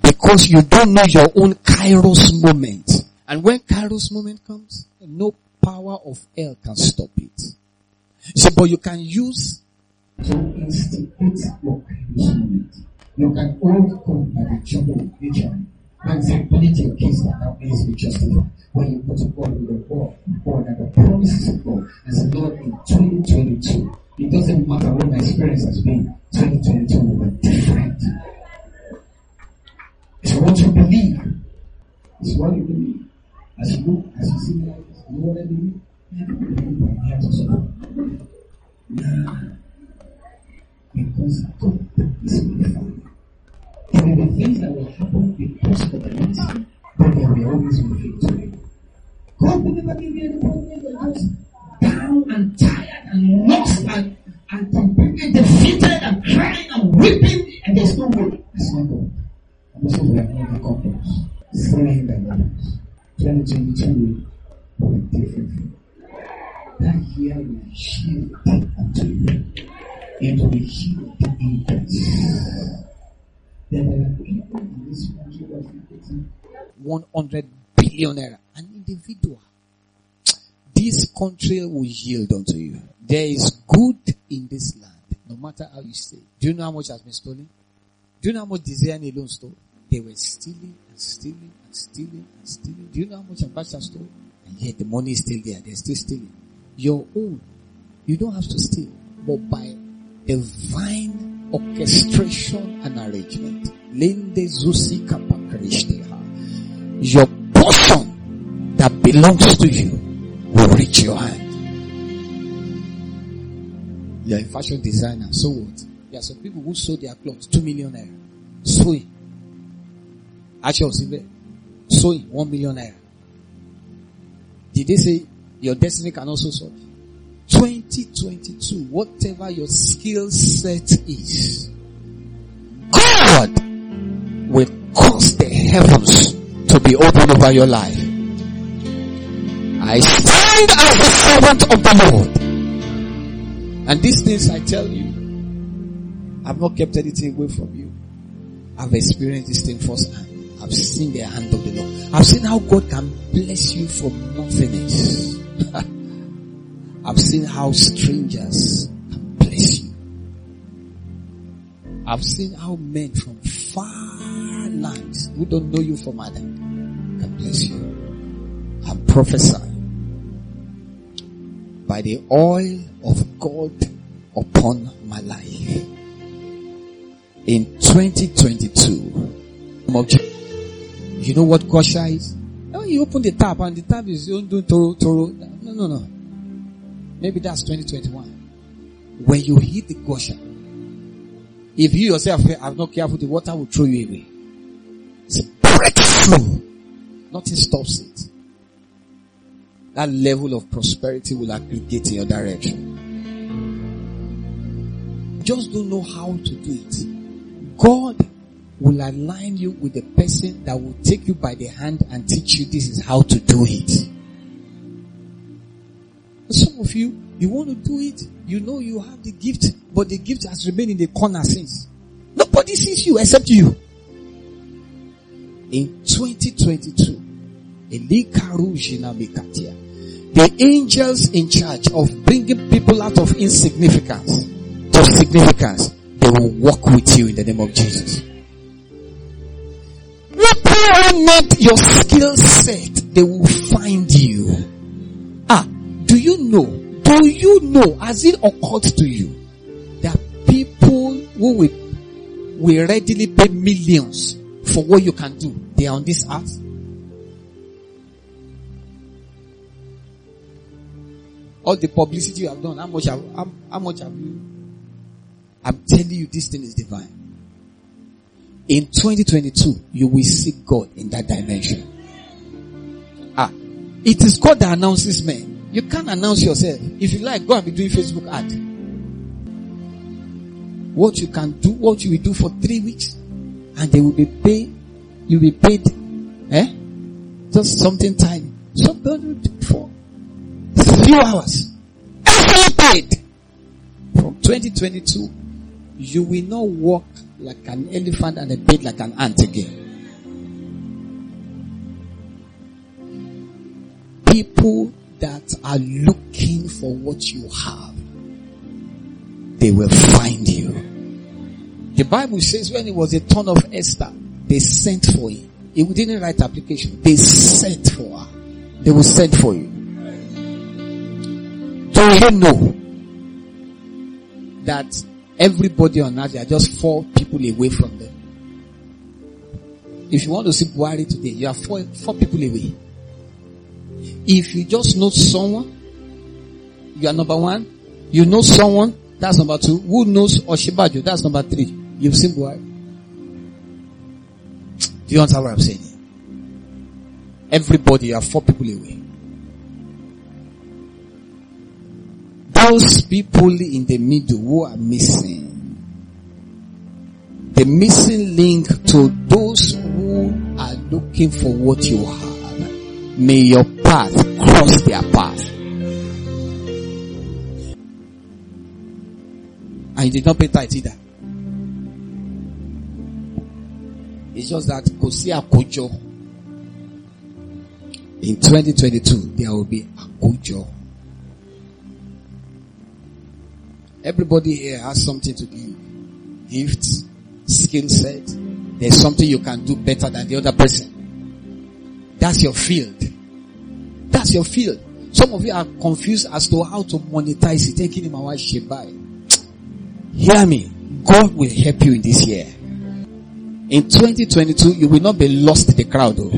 Because you don't know your own kairos moment. And when kairos moment comes, no power of hell can stop it. So, but you can use to instigate your kairos moment. You can overcome by the joy of nature simplicity your case that our ways be justified. When you go to God with the word, God and the promises of God, and say, Lord, in 2022, it doesn't matter what my experience has been, 2022 will be different. It's what you believe. It's what you believe. As you look, as you see life, you know what I. Nah. Because God is my Father. There be things that will happen because of the but there will always be victory. God will never give you any problem that down and tired and lost and, and completely defeated and crying and weeping and there's no way. That's not God. And this is where the conference. Slaying the levels. 2022 will be different. That year will shield unto you. It will heal the increase. This country that getting 100 billion naira. An individual. This country will yield unto you. There is good in this land, no matter how you say. Do you know how much has been stolen? Do you know how much Diezani alone stole? They were stealing and stealing and stealing and stealing. Do you know how much Abacha stole? And yet the money is still there. They're still stealing. Your own. You don't have to steal. But by divine orchestration and arrangement, Linde Zusi your portion that belongs to you will reach your hand. You're a fashion designer, so what? There are some people who sew their clothes, two million naira. Sewing. Actually, sewing, one million naira. Did they say your destiny can also sew? 2022, whatever your skill set is, God will cause the heavens to be open over your life. I stand as the servant of the Lord. And these things I tell you, I've not kept anything away from you. I've experienced this thing firsthand. I've seen the hand of the Lord. I've seen how God can bless you from nothingness. I've seen how strangers can bless you. I've seen how men from far lands who don't know you from Adam can bless you. I'm prophesying by the oil of God upon my life. In 2022, you know what Gosha is? When you open the tap and the tap is doing toro toro. No, no, no. Maybe that's 2021. When you hit the Gosha, if you yourself are not careful, the water will throw you away. It's breakthrough. Nothing stops it that level of prosperity will aggregate in your direction. Just don't know how to do it. God will align you with the person that will take you by the hand and teach you this is how to do it. Some of you, you want to do it, you know you have the gift, but the gift has remained in the corner since. Nobody sees you except you. In 2022, the angels in charge of bringing people out of insignificance to significance, they will walk with you in the name of Jesus. Whatever not your skill set, they will find you. Know? Do you know? Has it occurred to you that people who will, will readily pay millions for what you can do, they are on this earth? all the publicity you have done, how much have, how, how much have you? I'm telling you, this thing is divine. In 2022, you will see God in that dimension. Ah, it is God that announces men. You can't announce yourself. If you like, go and be doing Facebook ad. What you can do, what you will do for three weeks, and they will be paid, you'll be paid, eh? Just something tiny. Something for few hours. Every paid. From 2022, you will not walk like an elephant and a bed like an ant again. People that are looking for what you have, they will find you. The Bible says when it was a turn of Esther, they sent for him. He didn't write application. They sent for her. They will send for you. Do you know that everybody on earth, are just four people away from them? If you want to see Buhari today, you are four, four people away. If you just know someone, you are number one. You know someone, that's number two. Who knows Osinbajo, that's number three. You've seen Buhari. Do you understand what I'm saying? Everybody, you are four people away. those people in the middle who are missing. The missing link to those who are looking for what you have. May your path cross their path. And did not pay tithe either. It's just that Kosia Kojo. In 2022, there will be a Kojo. Everybody here has something to give. Gifts, skill set, there's something you can do better than the other person. That's your field. That's your field. Some of you are confused as to how to monetize it. Taking him away, buys. Hear me. God will help you in this year. In 2022, you will not be lost in the crowd. Though.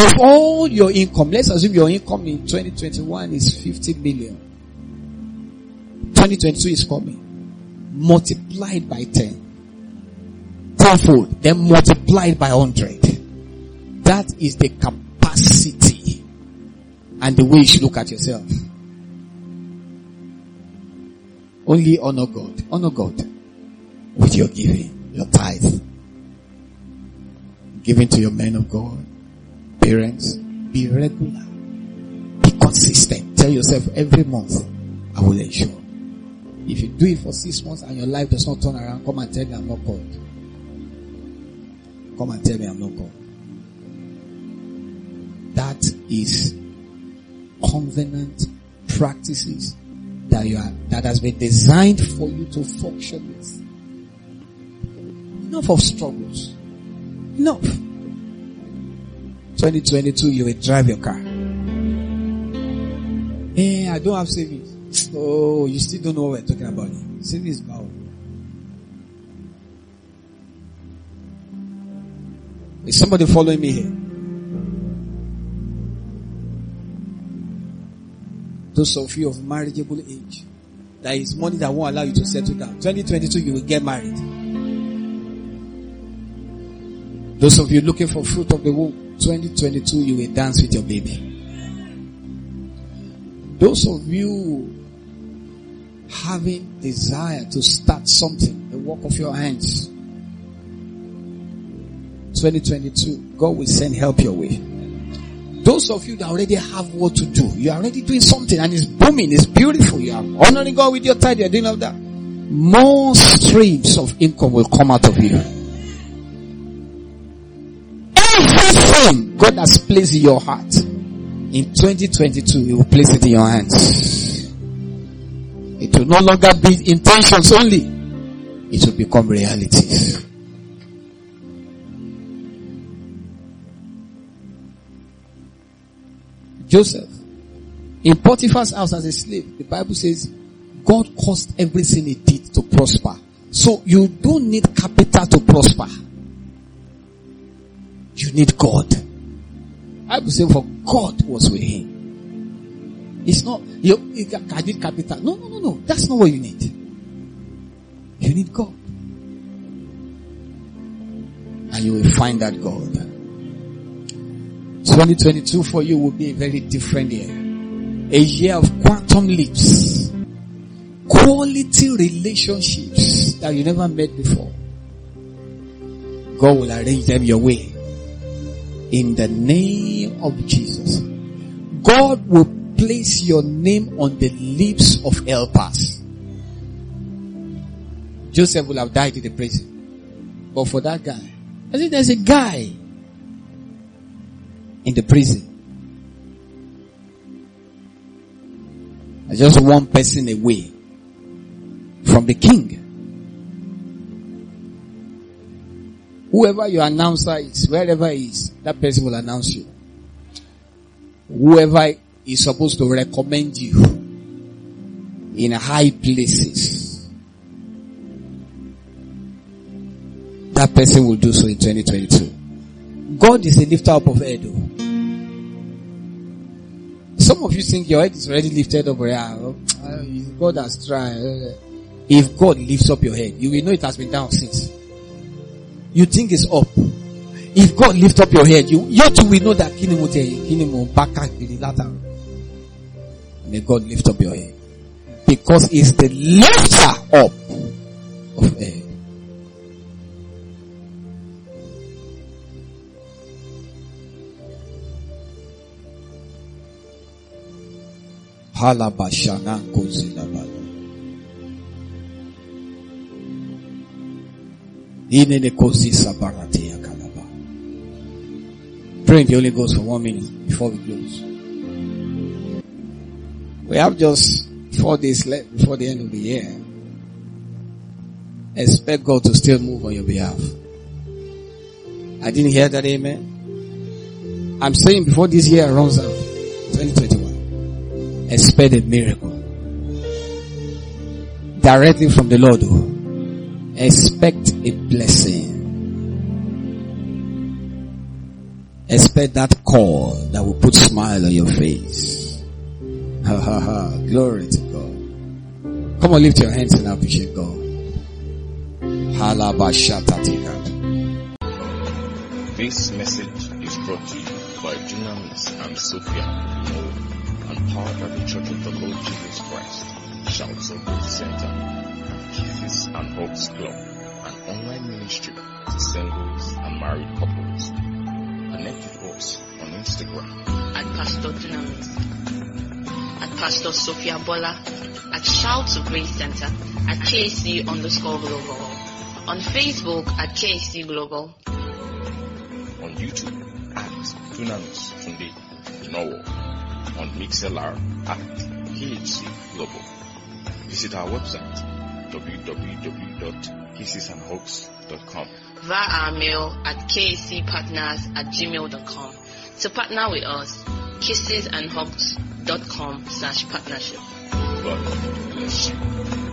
If all your income, let's assume your income in 2021 is 50 million. 2022 is coming. Multiplied by 10. Tenfold. Then multiplied by 100. That is the capacity and the way you should look at yourself. Only honor God. Honor God with your giving, your tithe. Giving to your men of God, parents. Be regular. Be consistent. Tell yourself every month, I will ensure. If you do it for six months and your life does not turn around, come and tell me I'm not called. Come and tell me I'm not called. That is covenant practices that you are, that has been designed for you to function with. Enough of struggles. Enough. 2022, you will drive your car. Eh, I don't have savings. Oh, you still don't know what we're talking about. Savings power. Is somebody following me here? Those of you of marriageable age, there is money that won't allow you to settle down. 2022, you will get married. Those of you looking for fruit of the womb, 2022, you will dance with your baby. Those of you having desire to start something, the work of your hands, 2022, God will send help your way. Those of you that already have what to do, you are already doing something and it's booming, it's beautiful. You are honoring God with your tithe, you're doing all that. More streams of income will come out of you. Everything God has placed in your heart, in 2022, He will place it in your hands. It will no longer be intentions only. It will become realities. Joseph, in Potiphar's house as a slave, the Bible says God caused everything he did to prosper. So you don't need capital to prosper. You need God. I will say for God was with him. It's not, you, I need capital. No, no, no, no. That's not what you need. You need God. And you will find that God. 2022 for you will be a very different year. A year of quantum leaps. Quality relationships that you never met before. God will arrange them your way. In the name of Jesus. God will place your name on the lips of helpers. Joseph will have died in the prison. But for that guy, I think there's a guy in the prison. Just one person away from the king. Whoever your announcer is, wherever he is, that person will announce you. Whoever is supposed to recommend you in high places, that person will do so in 2022. God is a lifter up of head. Some of you think your head is already lifted up. Yeah, God has tried. If God lifts up your head, you will know it has been down since. You think it's up. If God lifts up your head, you, you too will know that May God lift up your head. Because it's the lifter up of head. Pray in the Holy Ghost for one minute before we close. We have just four days left before the end of the year. expect God to still move on your behalf. I didn't hear that amen. I'm saying before this year runs out, 2021, expect a miracle. Directly from the Lord. Oh, expect a blessing. Expect that call that will put smile on your face. Ha ha ha. Glory to God. Come on, lift your hands and appreciate God. This message is brought to you by Dunamis and Sophia and powered by the Church of the Lord Jesus Christ, Shouts of Grace Center, and Kisses and Hugs Club, an online ministry to singles and married couples. Connect with us on Instagram. At Pastor Dunamis, at Pastor Sophia Bola, at Shout to Grace Center, at KC underscore global, on Facebook at KC Global, on YouTube at Dunamis Tunde Noah, on Mixlr at KHC Global. Visit our website www.kissesandhugs.com. via our mail at kcpartners at gmail.com. To partner with us, kissesandhugs.com slash partnership. God bless you.